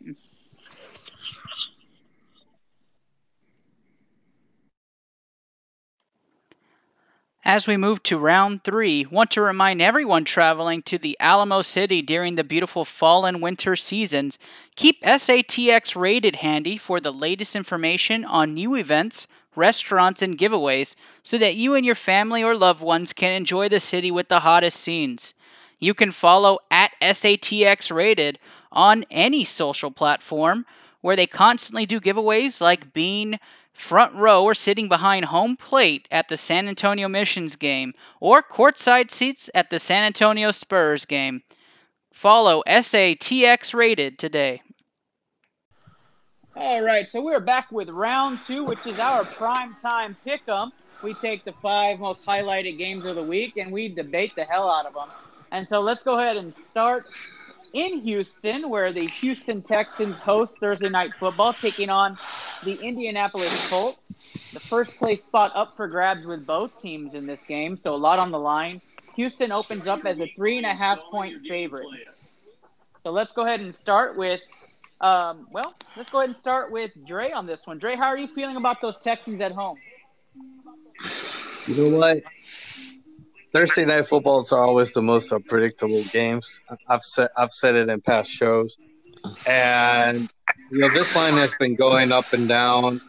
As we move to round three, want to remind everyone traveling to the Alamo City during the beautiful fall and winter seasons, keep SATX rated handy for the latest information on new events, restaurants, and giveaways so that you and your family or loved ones can enjoy the city with the hottest scenes. You can follow at SATX rated on any social platform where they constantly do giveaways like being front row or sitting behind home plate at the San Antonio Missions game or courtside seats at the San Antonio Spurs game. Follow SATX rated today. All right, so we're back with round two, which is our prime time pick 'em. We take the five most highlighted games of the week and we debate the hell out of them. And so let's go ahead and start in Houston, where the Houston Texans host Thursday night football, taking on the Indianapolis Colts. The first place spot up for grabs with both teams in this game, so a lot on the line. Houston opens up as a three and a half point favorite. So let's go ahead and start with, um, well, let's go ahead and start with Dre on this one. Dre, how are you feeling about those Texans at home? You know what? Thursday night footballs are always the most unpredictable games. I've said I've said it in past shows, and you know this line has been going up and down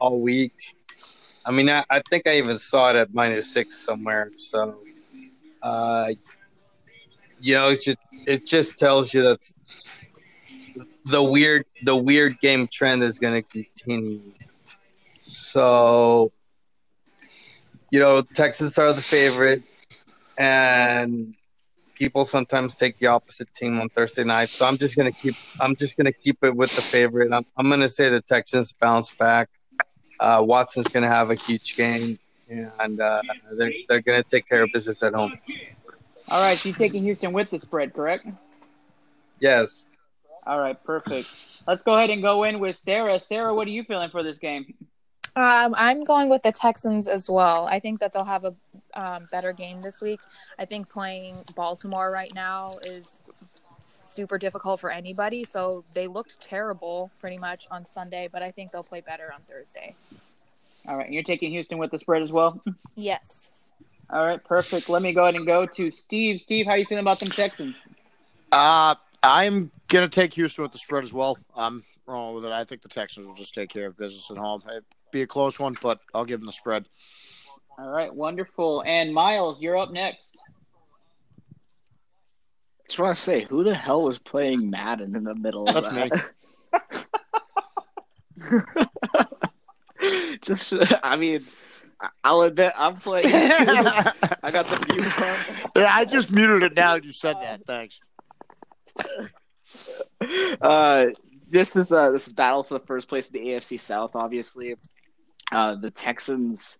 all week. I mean, I, I think I even saw it at minus six somewhere. So, uh, you know, it just it just tells you that the weird the weird game trend is going to continue. So, you know, Texans are the favorite, and people sometimes take the opposite team on Thursday night. So I'm just gonna keep I'm just gonna keep it with the favorite. I'm I'm gonna say the Texans bounce back. Uh, Watson's gonna have a huge game, and uh, they're they're gonna take care of business at home. All right, so you're taking Houston with the spread, correct? Yes. All right, perfect. Let's go ahead and go in with Sarah. Sarah, what are you feeling for this game? Um, I'm going with the Texans as well. I think that they'll have a um, better game this week. I think playing Baltimore right now is super difficult for anybody. So they looked terrible pretty much on Sunday, but I think they'll play better on Thursday. All right, you're taking Houston with the spread as well. Yes. All right, perfect. Let me go ahead and go to Steve. Steve, how you feeling about them Texans? Uh, I'm gonna take Houston with the spread as well. I'm wrong with it. I think the Texans will just take care of business at home. It'd be a close one, but I'll give them the spread. All right, wonderful. And Miles, you're up next. Just want to say, who the hell was playing Madden in the middle of That's me. that? Just, I mean, I'll admit I'm playing. too. I got the mute on. Yeah, I just muted it now. You said that. Thanks. uh, this is uh, this is battle for the first place in the AFC South. Obviously, uh, the Texans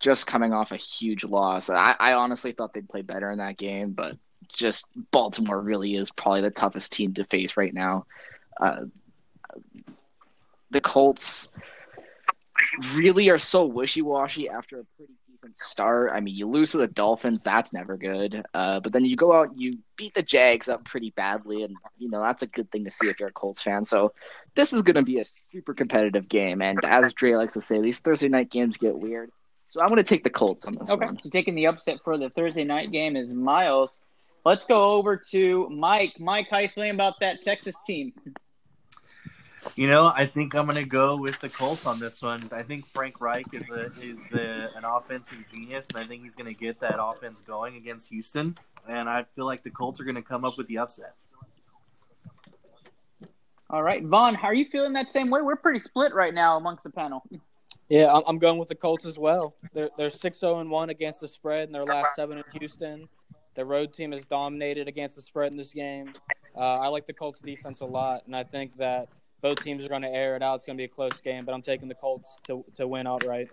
just coming off a huge loss. I, I honestly thought they'd play better in that game, but just Baltimore really is probably the toughest team to face right now. Uh, the Colts really are so wishy washy after a pretty decent start. I mean, you lose to the Dolphins, that's never good. Uh, but then you go out, you beat the Jags up pretty badly, and you know that's a good thing to see if you're a Colts fan. So this is going to be a super competitive game, and as Dre likes to say, these Thursday night games get weird. So I'm going to take the Colts on this Okay, one. so taking the upset for the Thursday night game is Miles. Let's go over to Mike. Mike, how you feeling about that Texas team? You know, I think I'm going to go with the Colts on this one. I think Frank Reich is a, is a, an offensive genius, and I think he's going to get that offense going against Houston. And I feel like the Colts are going to come up with the upset. All right, Vaughn, how are you feeling that same way? We're pretty split right now amongst the panel. Yeah, I'm, I'm going with the Colts as well. They're they're six zero and one against the spread in their last seven in Houston. The road team has dominated against the spread in this game. Uh, I like the Colts defense a lot, and I think that both teams are going to air it out. It's going to be a close game, but I'm taking the Colts to to win outright.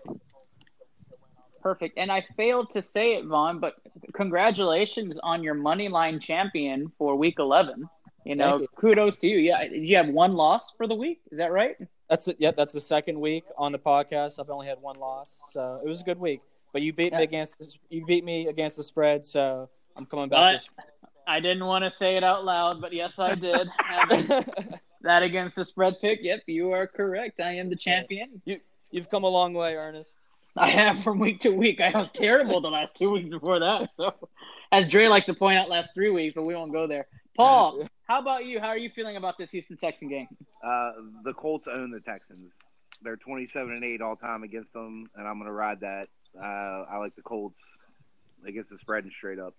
Perfect. And I failed to say it, Vaughn, but congratulations on your money line champion for week 11. You know, you. kudos to you. Yeah, did you have one loss for the week? Is that right? That's it. Yeah, that's the second week on the podcast. I've only had one loss, so it was a good week. But you beat Yeah. me against the- you beat me against the spread, so I'm coming back. But I didn't want to say it out loud, but yes, I did. Have that against the spread pick. Yep, you are correct. I am the champion. you you've come a long way, Ernest. I have from week to week. I was terrible the last two weeks before that. So, as Dre likes to point out, last three weeks, but we won't go there. Paul, how about you? How are you feeling about this Houston Texan game? Uh, the Colts own the Texans. They're 27 and 8 all time against them, and I'm going to ride that. Uh, I like the Colts against the spread and straight up.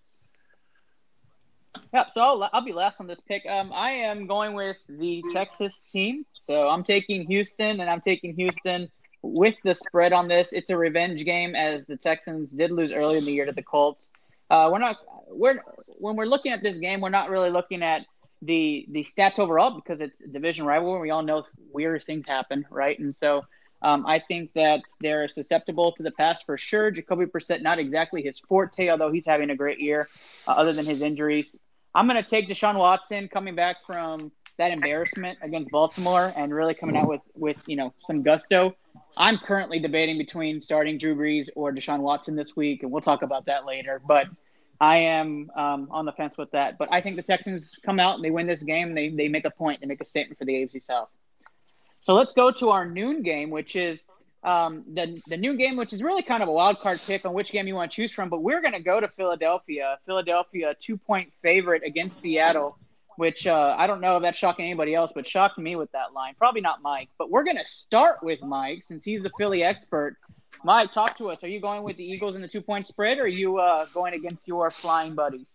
Yeah, so I'll, I'll be last on this pick. Um, I am going with the Texas team. So I'm taking Houston, and I'm taking Houston with the spread on this. It's a revenge game as the Texans did lose early in the year to the Colts. Uh, we're not we're when we're looking at this game, we're not really looking at the the stats overall because it's a division rivalry. We all know weird things happen, right? And so um, I think that they're susceptible to the pass for sure. Jacoby Brissett, not exactly his forte, although he's having a great year, uh, other than his injuries. I'm going to take Deshaun Watson coming back from that embarrassment against Baltimore and really coming out with with you know some gusto. I'm currently debating between starting Drew Brees or Deshaun Watson this week, and we'll talk about that later. But I am um, on the fence with that. But I think the Texans come out and they win this game. They they make a point. They make a statement for the AFC South. So let's go to our noon game, which is um, the the noon game, which is really kind of a wild card pick on which game you want to choose from. But we're going to go to Philadelphia. Philadelphia, two point favorite against Seattle, which uh, I don't know if that's shocking anybody else, but shocked me with that line. Probably not Mike, but we're going to start with Mike since he's the Philly expert. Mike, talk to us. Are you going with the Eagles in the two point spread, or are you uh, going against your flying buddies?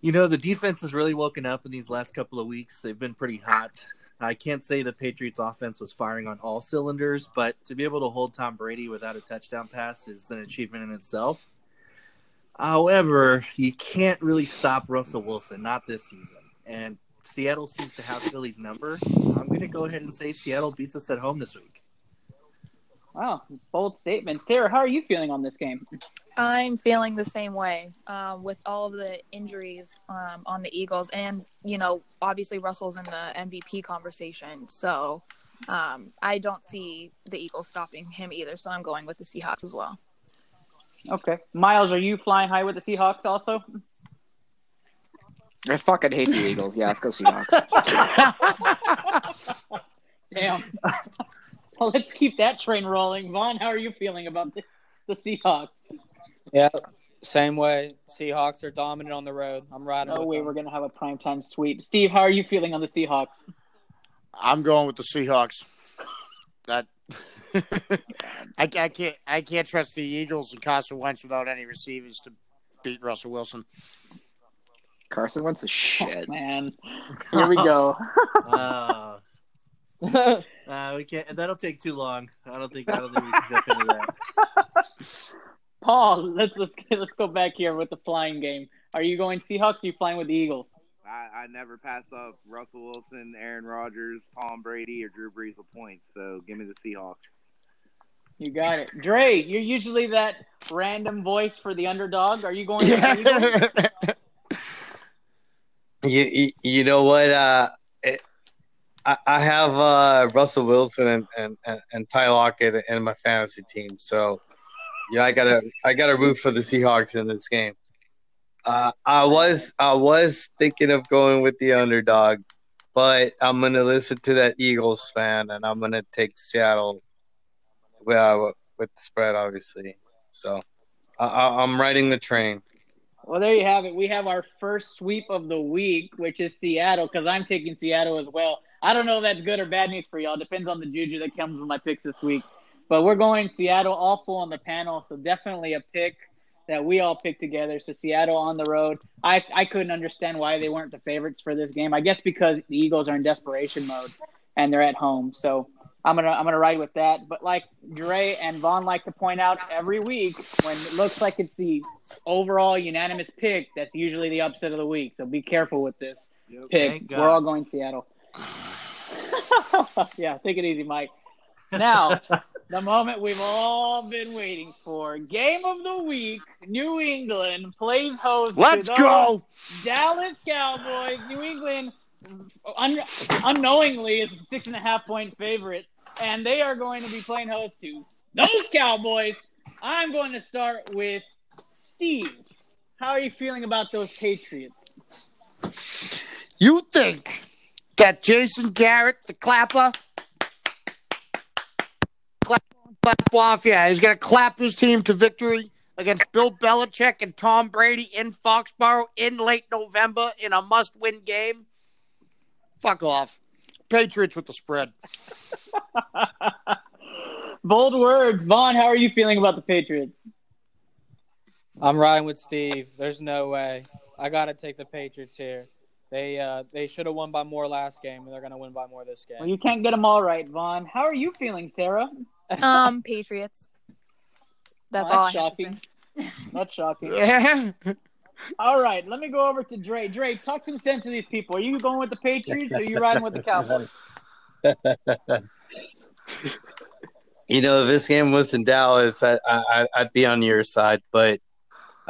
You know, the defense has really woken up in these last couple of weeks. They've been pretty hot. I can't say the Patriots offense was firing on all cylinders, but to be able to hold Tom Brady without a touchdown pass is an achievement in itself. However, you can't really stop Russell Wilson, not this season. And Seattle seems to have Philly's number. I'm going to go ahead and say Seattle beats us at home this week. Wow, bold statement. Sarah, how are you feeling on this game? I'm feeling the same way um, with all of the injuries um, on the Eagles, and you know, obviously Russell's in the MVP conversation, so um, I don't see the Eagles stopping him either. So I'm going with the Seahawks as well. Okay, Miles, are you flying high with the Seahawks also? I fucking hate the Eagles. Yeah, let's go Seahawks. Damn. well, let's keep that train rolling. Vaughn, how are you feeling about the, the Seahawks? Yeah, same way. Seahawks are dominant on the road. I'm riding. No with way them. we're going to have a primetime sweep. Steve, how are you feeling on the Seahawks? I'm going with the Seahawks. That I, I can't I can't trust the Eagles and Carson Wentz without any receivers to beat Russell Wilson. Carson Wentz is shit. Man, here we go. Uh, Uh, we can't. That'll take too long. I don't think. I don't think we can jump into that. Paul, let's let's let's go back here with the flying game. Are you going Seahawks? Or are you flying with the Eagles? I, I never pass up Russell Wilson, Aaron Rodgers, Tom Brady, or Drew Brees with points. So give me the Seahawks. You got it, Dre. You're usually that random voice for the underdog. Are you going? Are you going? You, you, you know what? Uh, it, I, I have uh, Russell Wilson and, and, and, and Ty Lockett in my fantasy team, so yeah, I gotta I gotta root for the Seahawks in this game. Uh, I was I was thinking of going with the underdog, but I'm gonna listen to that Eagles fan, and I'm gonna take Seattle. Well, with the spread, obviously. So I, I'm riding the train. Well, there you have it. We have our first sweep of the week, which is Seattle, because I'm taking Seattle as well. I don't know if that's good or bad news for y'all. Depends on the juju that comes with my picks this week. But we're going Seattle, all full on the panel, so definitely a pick that we all picked together. So Seattle on the road. I I couldn't understand why they weren't the favorites for this game. I guess because the Eagles are in desperation mode and they're at home. So I'm gonna I'm gonna ride with that. But like Dre and Vaughn like to point out every week, when it looks like it's the overall unanimous pick, that's usually the upset of the week. So be careful with this pick. We're all going Seattle. yeah, take it easy, Mike. Now, the moment we've all been waiting for. Game of the week. New England plays host. Let's go. Dallas Cowboys. New England, un- unknowingly, is a six and a half point favorite, and they are going to be playing host to those Cowboys. I'm going to start with Steve. How are you feeling about those Patriots? You think that Jason Garrett, the clapper, clap, clap off, yeah, he's going to clap his team to victory against Bill Belichick and Tom Brady in Foxborough in late November in a must win game? Fuck off. Patriots with the spread. Bold words. Vaughn, how are you feeling about the Patriots? I'm riding with Steve. There's no way. I got to take the Patriots here. They uh, they should have won by more last game, and they're going to win by more this Well, game. you can't get them all right, Vaughn. How are you feeling, Sarah? Um, Patriots. That's Oh, all I have to shocking. That's shocking. Yeah. All right, let me go over to Dre. Dre, talk some sense to these people. Are you going with the Patriots or are you riding with the Cowboys? you know, if this game was in Dallas, I, I, I'd be on your side. But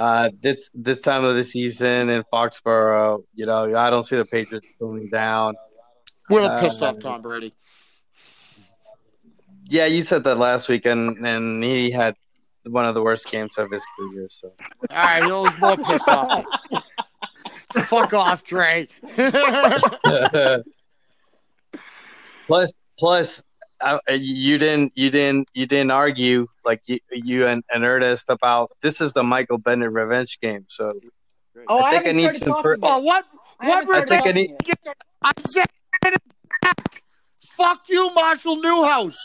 uh, this this time of the season in Foxborough, you know, I don't see the Patriots going down. We're Uh, pissed off Tom Brady. Yeah, you said that last week, and, and he had one of the worst games of his career. So All right, he was more pissed off. Fuck off, Dre. plus, plus, uh, you didn't you didn't you didn't argue like you you and, and Ernest about this is the Michael Bennett revenge game. So Oh, I I, think I haven't need started some per- yet. oh, what? I What I think I need- I said back. Fuck you, Marshall Newhouse.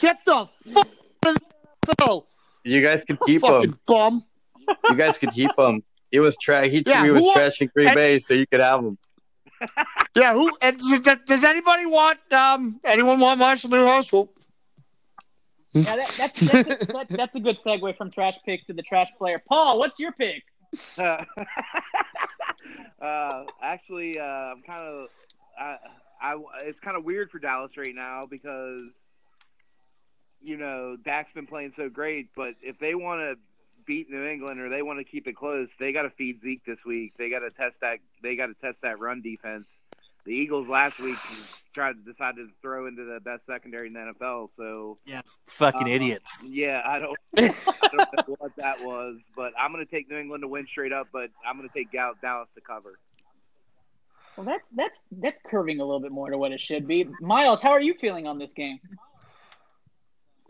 Get the fuck out of the NFL, you guys could keep fucking him. bum. You guys could keep him. He was trash. he, Yeah, he was who- trashing Green and- Bay, so you could have him. Yeah, who? And does- does anybody want? Um, anyone want Marshall Newhouse? Well, Yeah, that, that's, that's, a, that, that's a good segue from trash picks to the trash player. Paul, what's your pick? uh, actually, uh, I'm kind of, I, I, it's kind of weird for Dallas right now because, you know, Dak's been playing so great, but if they want to beat New England or they want to keep it close, they got to feed Zeke this week. They got to test that. They got to test that run defense. The Eagles last week tried to decide to throw into the best secondary in the NFL. So Yeah, fucking Uh, idiots. yeah, I don't, I don't know what that was, but I'm going to take New England to win straight up. But I'm going to take Dallas to cover. Well, that's that's that's curving a little bit more to what it should be. Miles, how are you feeling on this game?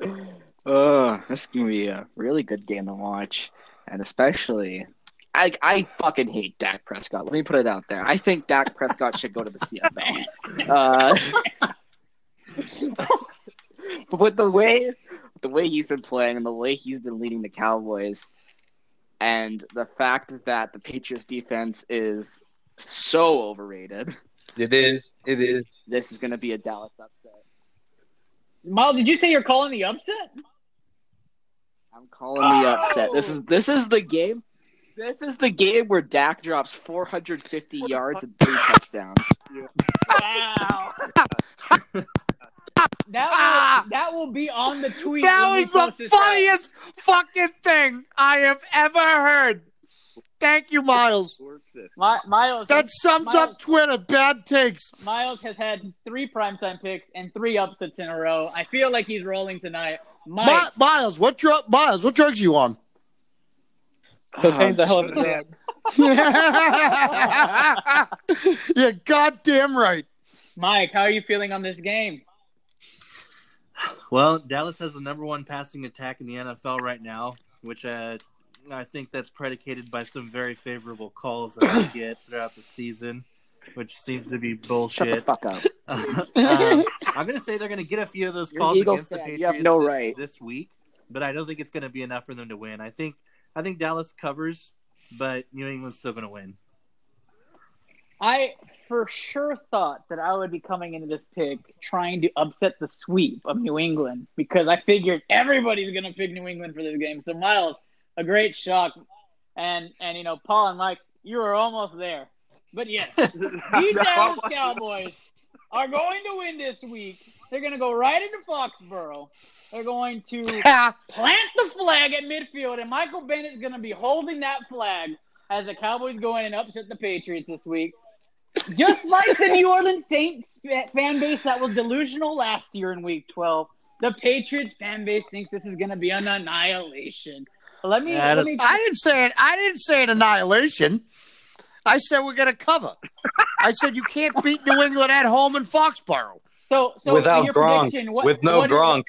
Uh, this is gonna be a really good game to watch, and especially, I I fucking hate Dak Prescott. Let me put it out there. I think Dak Prescott should go to the CFL. Uh, but with the way the way he's been playing and the way he's been leading the Cowboys, and the fact that the Patriots defense is so overrated, It is. It is. this is gonna be a Dallas upset. Miles, did you say you're calling the upset? I'm calling the upset. This is this is the game. This is the game where Dak drops 450 yards and three touchdowns. Wow. that Ah! that will be on the tweet. That was the post this out. funniest fucking thing I have ever heard. Thank you, Miles. Mi- Miles. That sums Miles, up Twitter. Bad takes. Miles has had three primetime picks and three upsets in a row. I feel like he's rolling tonight. Mike, Mi- Miles, what drug? Miles, what drugs you on? Cocaine's Oh, a hell of a drug. yeah, goddamn right. Mike, how are you feeling on this game? Well, Dallas has the number one passing attack in the NFL right now, which uh, I think that's predicated by some very favorable calls that they get throughout the season, which seems to be Shut the bullshit. fuck up. um, I'm going to say they're going to get a few of those You're calls Eagles against the fan. Patriots You have no this, right. this week, but I don't think it's going to be enough for them to win. I think I think Dallas covers, but New England's still going to win. I for sure thought that I would be coming into this pick trying to upset the sweep of New England because I figured everybody's going to pick New England for this game. So Miles, a great shock, and and you know Paul and Mike, you were almost there. But yes, the Dallas Cowboys are going to win this week. They're going to go right into Foxborough. They're going to plant the flag at midfield, and Michael Bennett's going to be holding that flag as the Cowboys go in and upset the Patriots this week. Just like the New Orleans Saints fan base that was delusional last year in Week 12, the Patriots fan base thinks this is going to be an annihilation. Let me I let me I didn't say it. I didn't say an annihilation. I said we're going to cover. I said you can't beat New England at home in Foxborough. so so Without your Gronk, prediction, what, with no what- Gronk.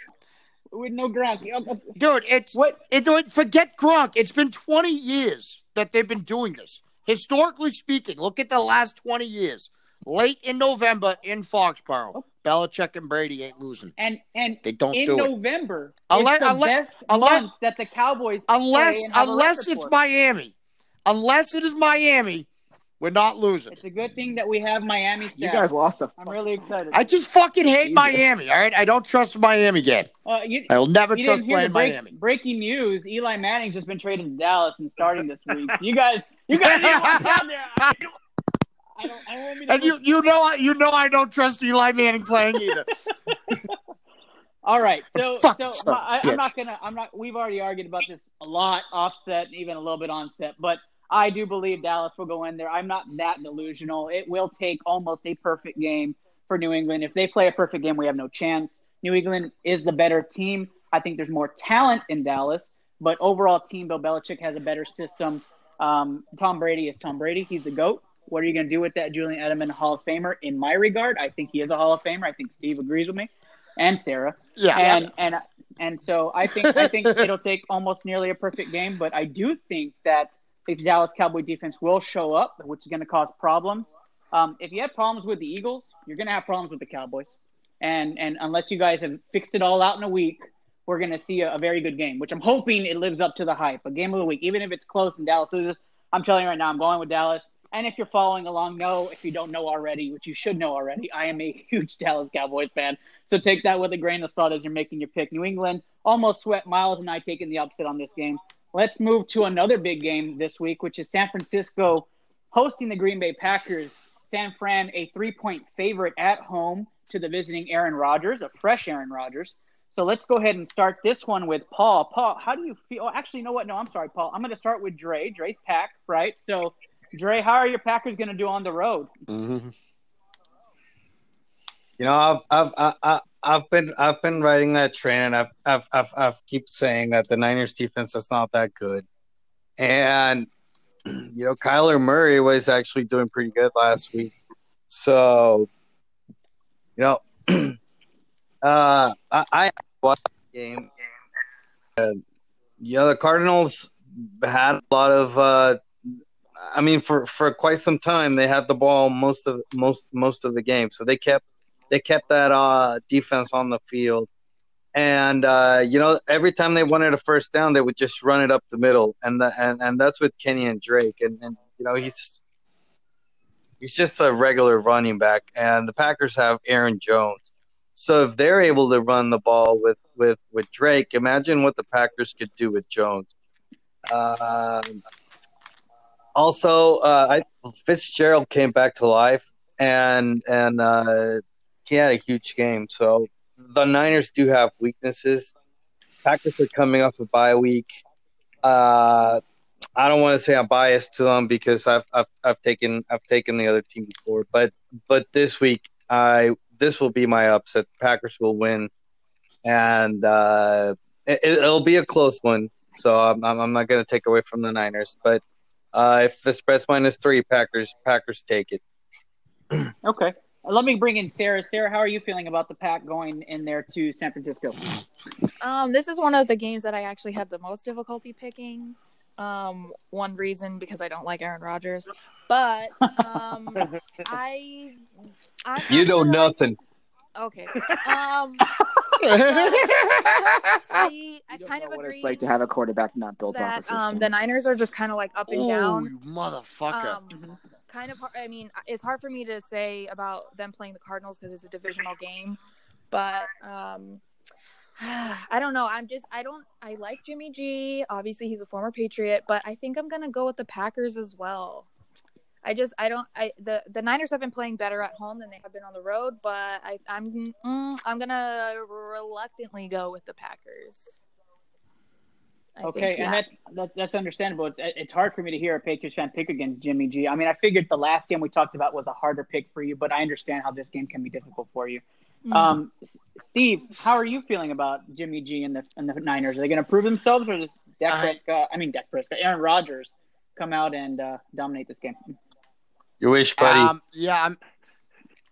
with no Gronk. Uh, Dude, it's What it, dude, forget Gronk. It's been 20 years that they've been doing this. Historically speaking, look at the last 20 years. Late in November in Foxborough, Belichick and Brady ain't losing. and and They don't in do it. November, Unless- it's the unless- best unless- month that the Cowboys Unless play and unless it's for. Miami. Unless it is Miami, we're not losing. It's a good thing that we have Miami. Staff. You guys lost a. I'm really excited. I just fucking hate Jesus. Miami, all right? I don't trust Miami again. Uh, you, I will never you trust didn't playing break, Miami. breaking news. Eli Manning's just been traded to Dallas and starting this week. You guys, you guys need to watch out there. I don't, I don't, want me to And you you know I you know I don't trust Eli Manning playing either. All right, so Fuck so son of a I. I'm not gonna. I'm not. We've already argued about this a lot, offset, even a little bit onset. But I do believe Dallas will go in there. I'm not that delusional. It will take almost a perfect game for New England. If they play a perfect game, we have no chance. New England is the better team. I think there's more talent in Dallas, but overall, team Bill Belichick has a better system. Um, Tom Brady is Tom Brady. He's the goat. What are you going to do with that Julian Edelman Hall of Famer? In my regard, I think he is a Hall of Famer. I think Steve agrees with me, and Sarah Yeah. and and and so I think I think it'll take almost nearly a perfect game, but I do think that the Dallas Cowboy defense will show up, which is going to cause problems. Um, if you have problems with the Eagles, you're going to have problems with the Cowboys, and and unless you guys have fixed it all out in a week, we're going to see a, a very good game, which I'm hoping it lives up to the hype. A game of the week, even if it's close and Dallas loses, I'm telling you right now, I'm going with Dallas. And if you're following along, know if you don't know already, which you should know already, I am a huge Dallas Cowboys fan. So take that with a grain of salt as you're making your pick. New England almost sweat Miles and I taking the upset on this game. Let's move to another big game this week, which is San Francisco hosting the Green Bay Packers. San Fran, a three point favorite at home to the visiting Aaron Rodgers, a fresh Aaron Rodgers. So let's go ahead and start this one with Paul. Paul, how do you feel? Oh, actually, you know what? No, I'm sorry, Paul. I'm going to start with Dre. Dre's pack, right? So, Dre, how are your Packers going to do on the road? Mhm. You know, I've I've I, I, I've been I've been riding that train, and I've I've I've, I've keep saying that the Niners defense is not that good, and you know, Kyler Murray was actually doing pretty good last week, so you know, uh, I, I watched the game, and you know, the Cardinals had a lot of. Uh, I mean, for, for quite some time, they had the ball most of most most of the game, so they kept they kept that uh, defense on the field. And uh, you know, every time they wanted a first down, they would just run it up the middle, and the, and and that's with Kenyan Drake, and and you know he's he's just a regular running back, and the Packers have Aaron Jones, So if they're able to run the ball with with with Drake, imagine what the Packers could do with Jones. Um, also, uh, I, Fitzgerald came back to life, and and uh, he had a huge game. So the Niners do have weaknesses. Packers are coming off a bye week. Uh, I don't want to say I'm biased to them because I've, I've I've taken I've taken the other team before, but but this week I this will be my upset. Packers will win, and uh, it, will be a close one. So I'm I'm not going to take away from the Niners, but uh, if the spread's minus three, Packers Packers take it. okay. Let me bring in Sarah. Sarah, how are you feeling about the pack going in there to San Francisco? Um, this is one of the games that I actually have the most difficulty picking. Um, one reason because I don't like Aaron Rodgers, but um, I, I you know nothing. Okay. Um, I, I kind of what agree it's like to have a quarterback not built off a that system. um, the Niners are just kind of like up and down. Oh, down. you motherfucker. Um, kind of hard. I mean, it's hard for me to say about them playing the Cardinals because it's a divisional game, but um, I don't know. I'm just I don't I like Jimmy G. Obviously, he's a former Patriot, but I think I'm gonna go with the Packers as well. I just I don't I the the Niners have been playing better at home than they have been on the road, but I I'm mm, I'm gonna reluctantly go with the Packers. I okay, think, yeah. and that's that's that's understandable. It's it's hard for me to hear a Patriots fan pick against Jimmy G. I mean, I figured the last game we talked about was a harder pick for you, but I understand how this game can be difficult for you. Mhm. Um, Steve, how are you feeling about Jimmy G and the and the Niners? Are they going to prove themselves, or does Dak I- Prescott? I mean, Dak Prescott, Aaron Rodgers, come out and uh, dominate this game? You wish, buddy. Um, yeah, I'm,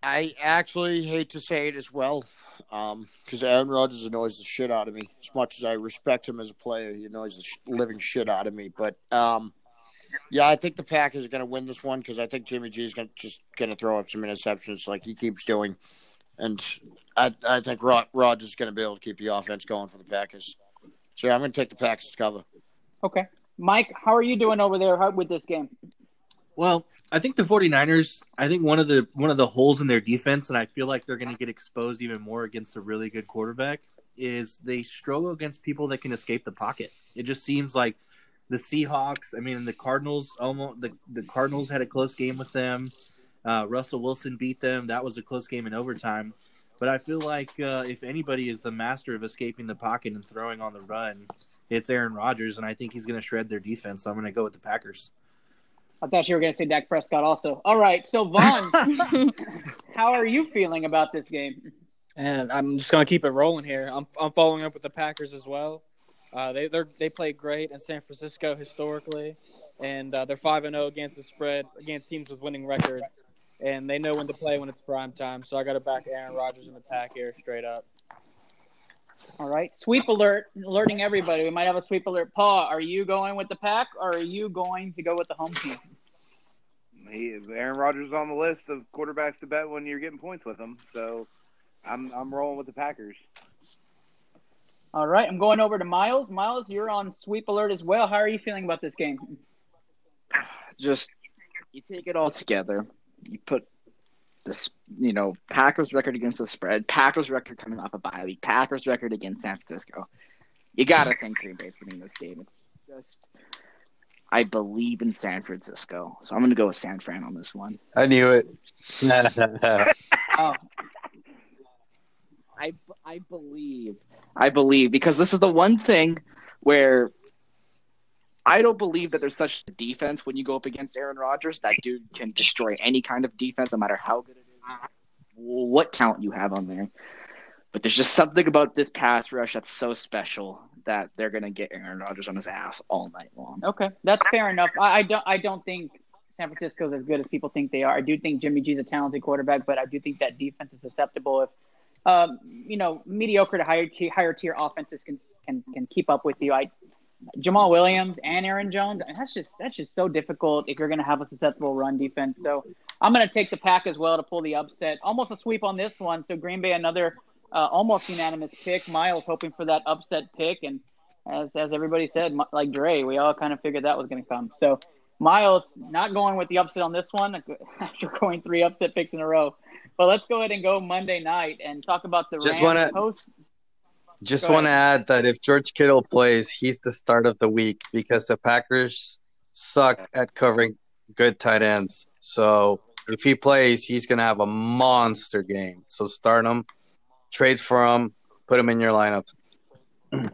I actually hate to say it as well, because Aaron Rodgers annoys the shit out of me. As much as I respect him as a player, he annoys the sh- living shit out of me. But um, yeah, I think the Packers are going to win this one because I think Jimmy G is gonna, just going to throw up some interceptions like he keeps doing, and I I think Rod- Rodgers is going to be able to keep the offense going for the Packers. So I'm going to take the Packers to cover. Okay, Mike, how are you doing over there how- with this game? Well, I think the 49ers, I think one of the one of the holes in their defense and I feel like they're going to get exposed even more against a really good quarterback is they struggle against people that can escape the pocket. It just seems like the Seahawks, I mean the Cardinals almost the, the Cardinals had a close game with them. Uh, Russell Wilson beat them. That was a close game in overtime. But I feel like uh, if anybody is the master of escaping the pocket and throwing on the run, it's Aaron Rodgers, and I think he's going to shred their defense. So I'm going to go with the Packers. I thought you were going to say Dak Prescott also. All right, so Vaughn, how are you feeling about this game? And I'm just gonna keep it rolling here. I'm I'm following up with the Packers as well. Uh, they they they play great in San Francisco historically, and uh, they're five and zero against the spread against teams with winning records, and they know when to play when it's prime time. So I got to back Aaron Rodgers in the pack here straight up. All right, sweep alert, alerting everybody. We might have a sweep alert. Paul, are you going with the pack or are you going to go with the home team? He, Aaron Rodgers is on the list of quarterbacks to bet when you're getting points with him. So I'm I'm rolling with the Packers. All right, I'm going over to Miles. Miles, you're on sweep alert as well. How are you feeling about this game? just you take it all together. You put this, you know, Packers record against the spread, Packers record coming off a bye week, Packers record against San Francisco. You gotta think Green Bay's winning this game. It's just, I believe in San Francisco, so I'm gonna go with San Fran on this one. I knew it. Oh, I I believe I believe because this is the one thing where I don't believe that there's such a defense when you go up against Aaron Rodgers. That dude can destroy any kind of defense, no matter how good it is, what talent you have on there. But there's just something about this pass rush that's so special that they're gonna get Aaron Rodgers on his ass all night long. okay, that's fair enough. I, I don't I don't think San Francisco's as good as people think they are. I do think Jimmy G's a talented quarterback, but I do think that defense is susceptible if um, you know mediocre to higher tier, higher tier offenses can can can keep up with you. I Jamaal Williams and Aaron Jones, and that's just that's just so difficult if you're going to have a susceptible run defense. So I'm going to take the pack as well to pull the upset. Almost a sweep on this one. So Green Bay another uh, almost unanimous pick. Miles hoping for that upset pick, and as as everybody said, like Dre, we all kind of figured that was going to come. So Miles not going with the upset on this one after going three upset picks in a row. But let's go ahead and go Monday night and talk about the Just Rams wanna-. Just want to add that if George Kittle plays, he's the start of the week because the Packers suck at covering good tight ends. So if he plays, he's going to have a monster game. So start him, trade for him, put him in your lineups.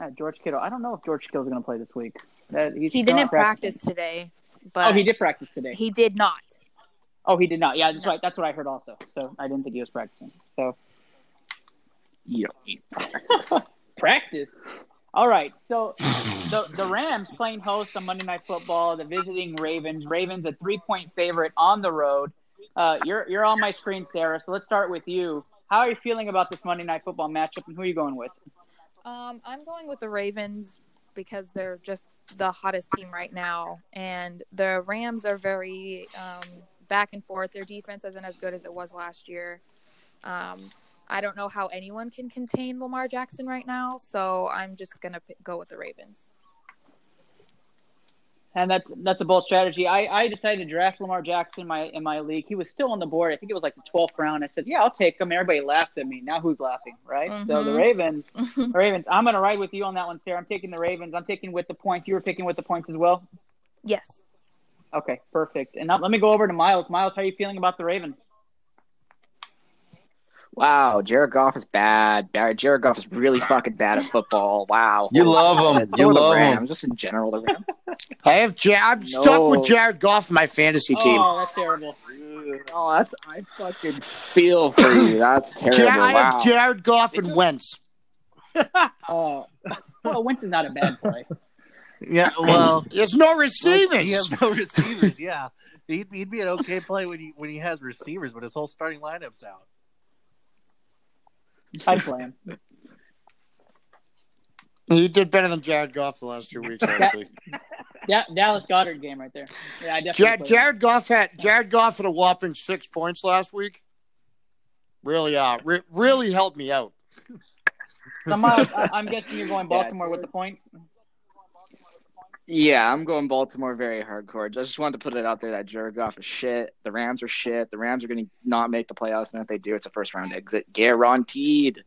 Uh, George Kittle. I don't know if George Kittle's going to play this week. That, He didn't practice today, but Oh, he did practice today. He did not. Oh, he did not. Yeah, that's No. right. That's what I heard also. So I didn't think he was practicing. So Yeah. practice. All right. So the the Rams playing host on Monday Night Football, the visiting Ravens. Ravens a three point favorite on the road. Uh, you're you're on my screen, Sarah. So let's start with you. How are you feeling about this Monday Night Football matchup, and who are you going with? Um, I'm going with the Ravens because they're just the hottest team right now, and the Rams are very um, back and forth. Their defense isn't as good as it was last year. Um, I don't know how anyone can contain Lamar Jackson right now, so I'm just gonna p- go with the Ravens. And that's that's a bold strategy. I, I decided to draft Lamar Jackson in my in my league. He was still on the board. I think it was like the twelfth round. I said, "Yeah, I'll take him." Everybody laughed at me. Now who's laughing, right? So the Mhm. Ravens, the Ravens. I'm going to ride with you on that one, Sarah. I'm taking the Ravens. I'm taking with the points. You were picking with the points as well. yes. Okay, perfect. And now, let me go over to Miles. Miles, how are you feeling about the Ravens? Wow, Jared Goff is bad. Jared Goff is really fucking bad at football. Wow. You love him. You love him. Rams, Just in general, the Rams. I have. Ja- I'm stuck with Jared Goff in my fantasy oh, team. Oh, that's terrible. Oh, that's I fucking feel for you. That's terrible. Ja- I have Jared Goff and Wentz. Oh, well, Wentz is not a bad play. Yeah, well, There's no he receivers. has no receivers. Yeah, he'd, he'd be an okay play when he when he has receivers, but his whole starting lineup's out. I'd play him. He did better than Jared Goff the last two weeks, actually. Yeah, Dallas Goedert game right there. Yeah, I definitely. Jared. Jared Goff had Jared Goff had a whopping six points last week. Really, uh, re- really helped me out. So, Miles, I- I'm guessing you're going Baltimore with the points. Yeah, I'm going Baltimore very hardcore. I just wanted to put it out there that Jared Goff is shit. The Rams are shit. The Rams are going to not make the playoffs, and if they do, it's a first round exit guaranteed.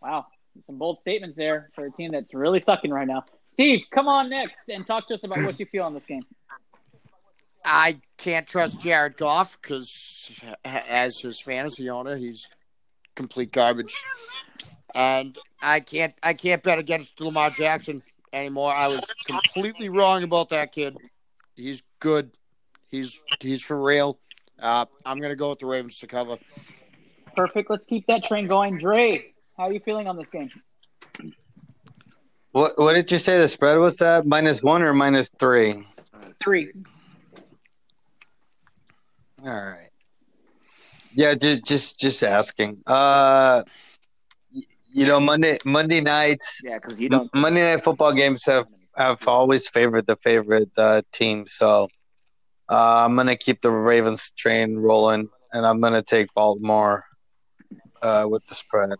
Wow, some bold statements there for a team that's really sucking right now. Steve, come on next and talk to us about what you feel on this game. I can't trust Jared Goff because, as his fantasy owner, he's complete garbage, and I can't I can't bet against Lamar Jackson anymore. I was completely wrong about that kid. He's good. He's he's for real. Uh, I'm gonna go with the Ravens to cover. Perfect. Let's keep that train going. Dre, how are you feeling on this game? What What did you say the spread was that? Minus one or minus three? Three. All right. Yeah, just just just asking. Uh, y- you know, Monday Monday nights, Yeah, because you don't. Monday night football games have have always favored the favorite uh, team. So uh, I'm gonna keep the Ravens train rolling, and I'm gonna take Baltimore uh, with the spread.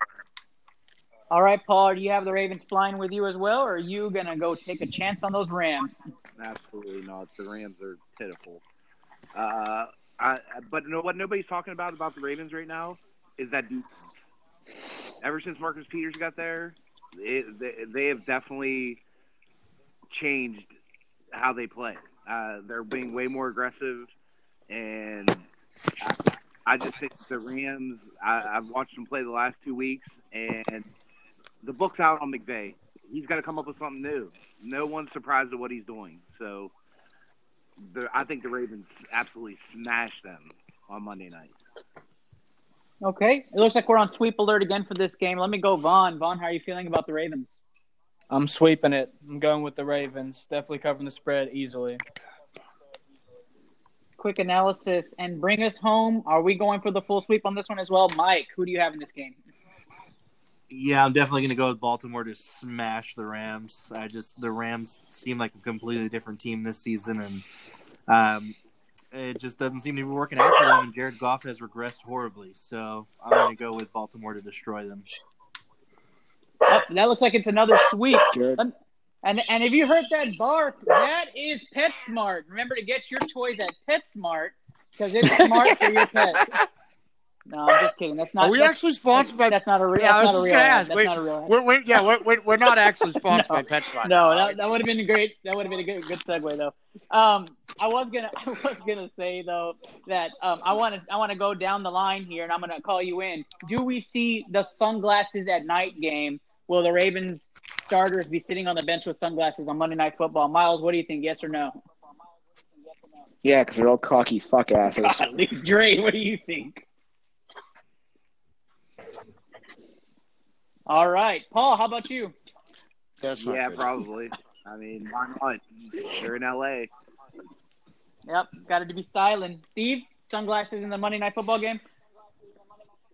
All right, Paul, do you have the Ravens flying with you as well, or are you going to go take a chance on those Rams? Absolutely not. The Rams are pitiful. Uh, I, but you know what nobody's talking about about the Ravens right now is that defense. Ever since Marcus Peters got there, it, they, they have definitely changed how they play. Uh, they're being way more aggressive, and I, I just think the Rams. I, I've watched them play the last two weeks, and the book's out on McVay. He's got to come up with something new. No one's surprised at what he's doing. So, the, I think the Ravens absolutely smashed them on Monday night. Okay. It looks like we're on sweep alert again for this game. Let me go, Vaughn. Vaughn, how are you feeling about the Ravens? I'm sweeping it. I'm going with the Ravens. Definitely covering the spread easily. Quick analysis and bring us home. Are we going for the full sweep on this one as well? Mike, who do you have in this game? Yeah, I'm definitely going to go with Baltimore to smash the Rams. I just the Rams seem like a completely different team this season, and um, it just doesn't seem to be working out for them. And Jared Goff has regressed horribly, so I'm going to go with Baltimore to destroy them. Oh, that looks like it's another sweep. Jared. And and have you heard that bark? That is PetSmart. Remember to get your toys at PetSmart. because it's smart for your pet. No, I'm just kidding. That's not. Are we that's, actually sponsored by? That's not a real. Yeah, I was just gonna ad. ask. That's Wait, not a real. We're, we're, yeah, we're, we're, we're not actually sponsored No. by PetSmart. No, that, that would have been a great. That would have been a good, good segue though. Um, I was gonna, I was gonna say though that um, I want to, I want to go down the line here, and I'm gonna call you in. Do we see the sunglasses at night game? Will the Ravens starters be sitting on the bench with sunglasses on Monday Night Football? Miles, what do you think? Yes or no? Yeah, because they're all cocky fuck asses. Golly, Dre, what do you think? All right, Paul, how about you? That's not Yeah, good. probably. I mean, why not? You're in LA. Yep, got to be styling. Steve, sunglasses in the Monday Night Football game.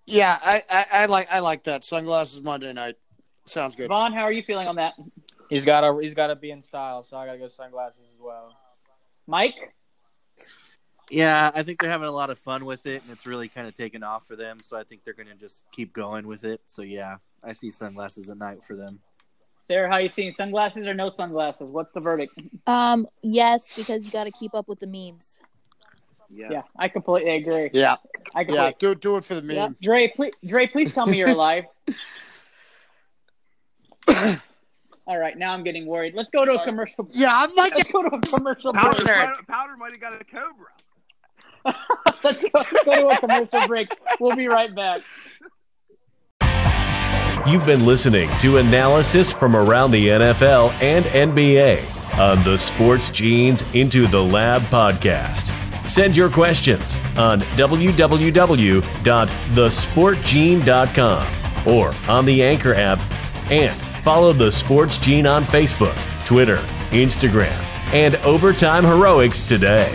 Yeah, I, I, I like I like that. Sunglasses Monday night. Sounds good. Vaughn, how are you feeling on that? He's got to he's got to be in style, so I got to go sunglasses as well. Mike, Yeah, I think they're having a lot of fun with it, and it's really kind of taken off for them. So I think they're going to just keep going with it. So yeah, I see sunglasses at night for them. Sarah, how you seeing? Sunglasses or no sunglasses? What's the verdict? Um, yes, because you got to keep up with the memes. Yeah. Yeah, I completely agree. Yeah, I yeah. Do do it for the meme. Yeah. Dre, please, Dre, please tell me you're alive. All right, now I'm getting worried. Let's go to a commercial. Yeah, I'm like Let's go to a commercial. Powder, there. Powder, Powder might have got a cobra. let's, go, let's go to a commercial break. We'll be right back. You've been listening to analysis from around the NFL and NBA on the Sports Genes Into the Lab podcast. Send your questions on www.thesportgene.com or on the Anchor app and follow the Sports Gene on Facebook, Twitter, Instagram, and Overtime Heroics today.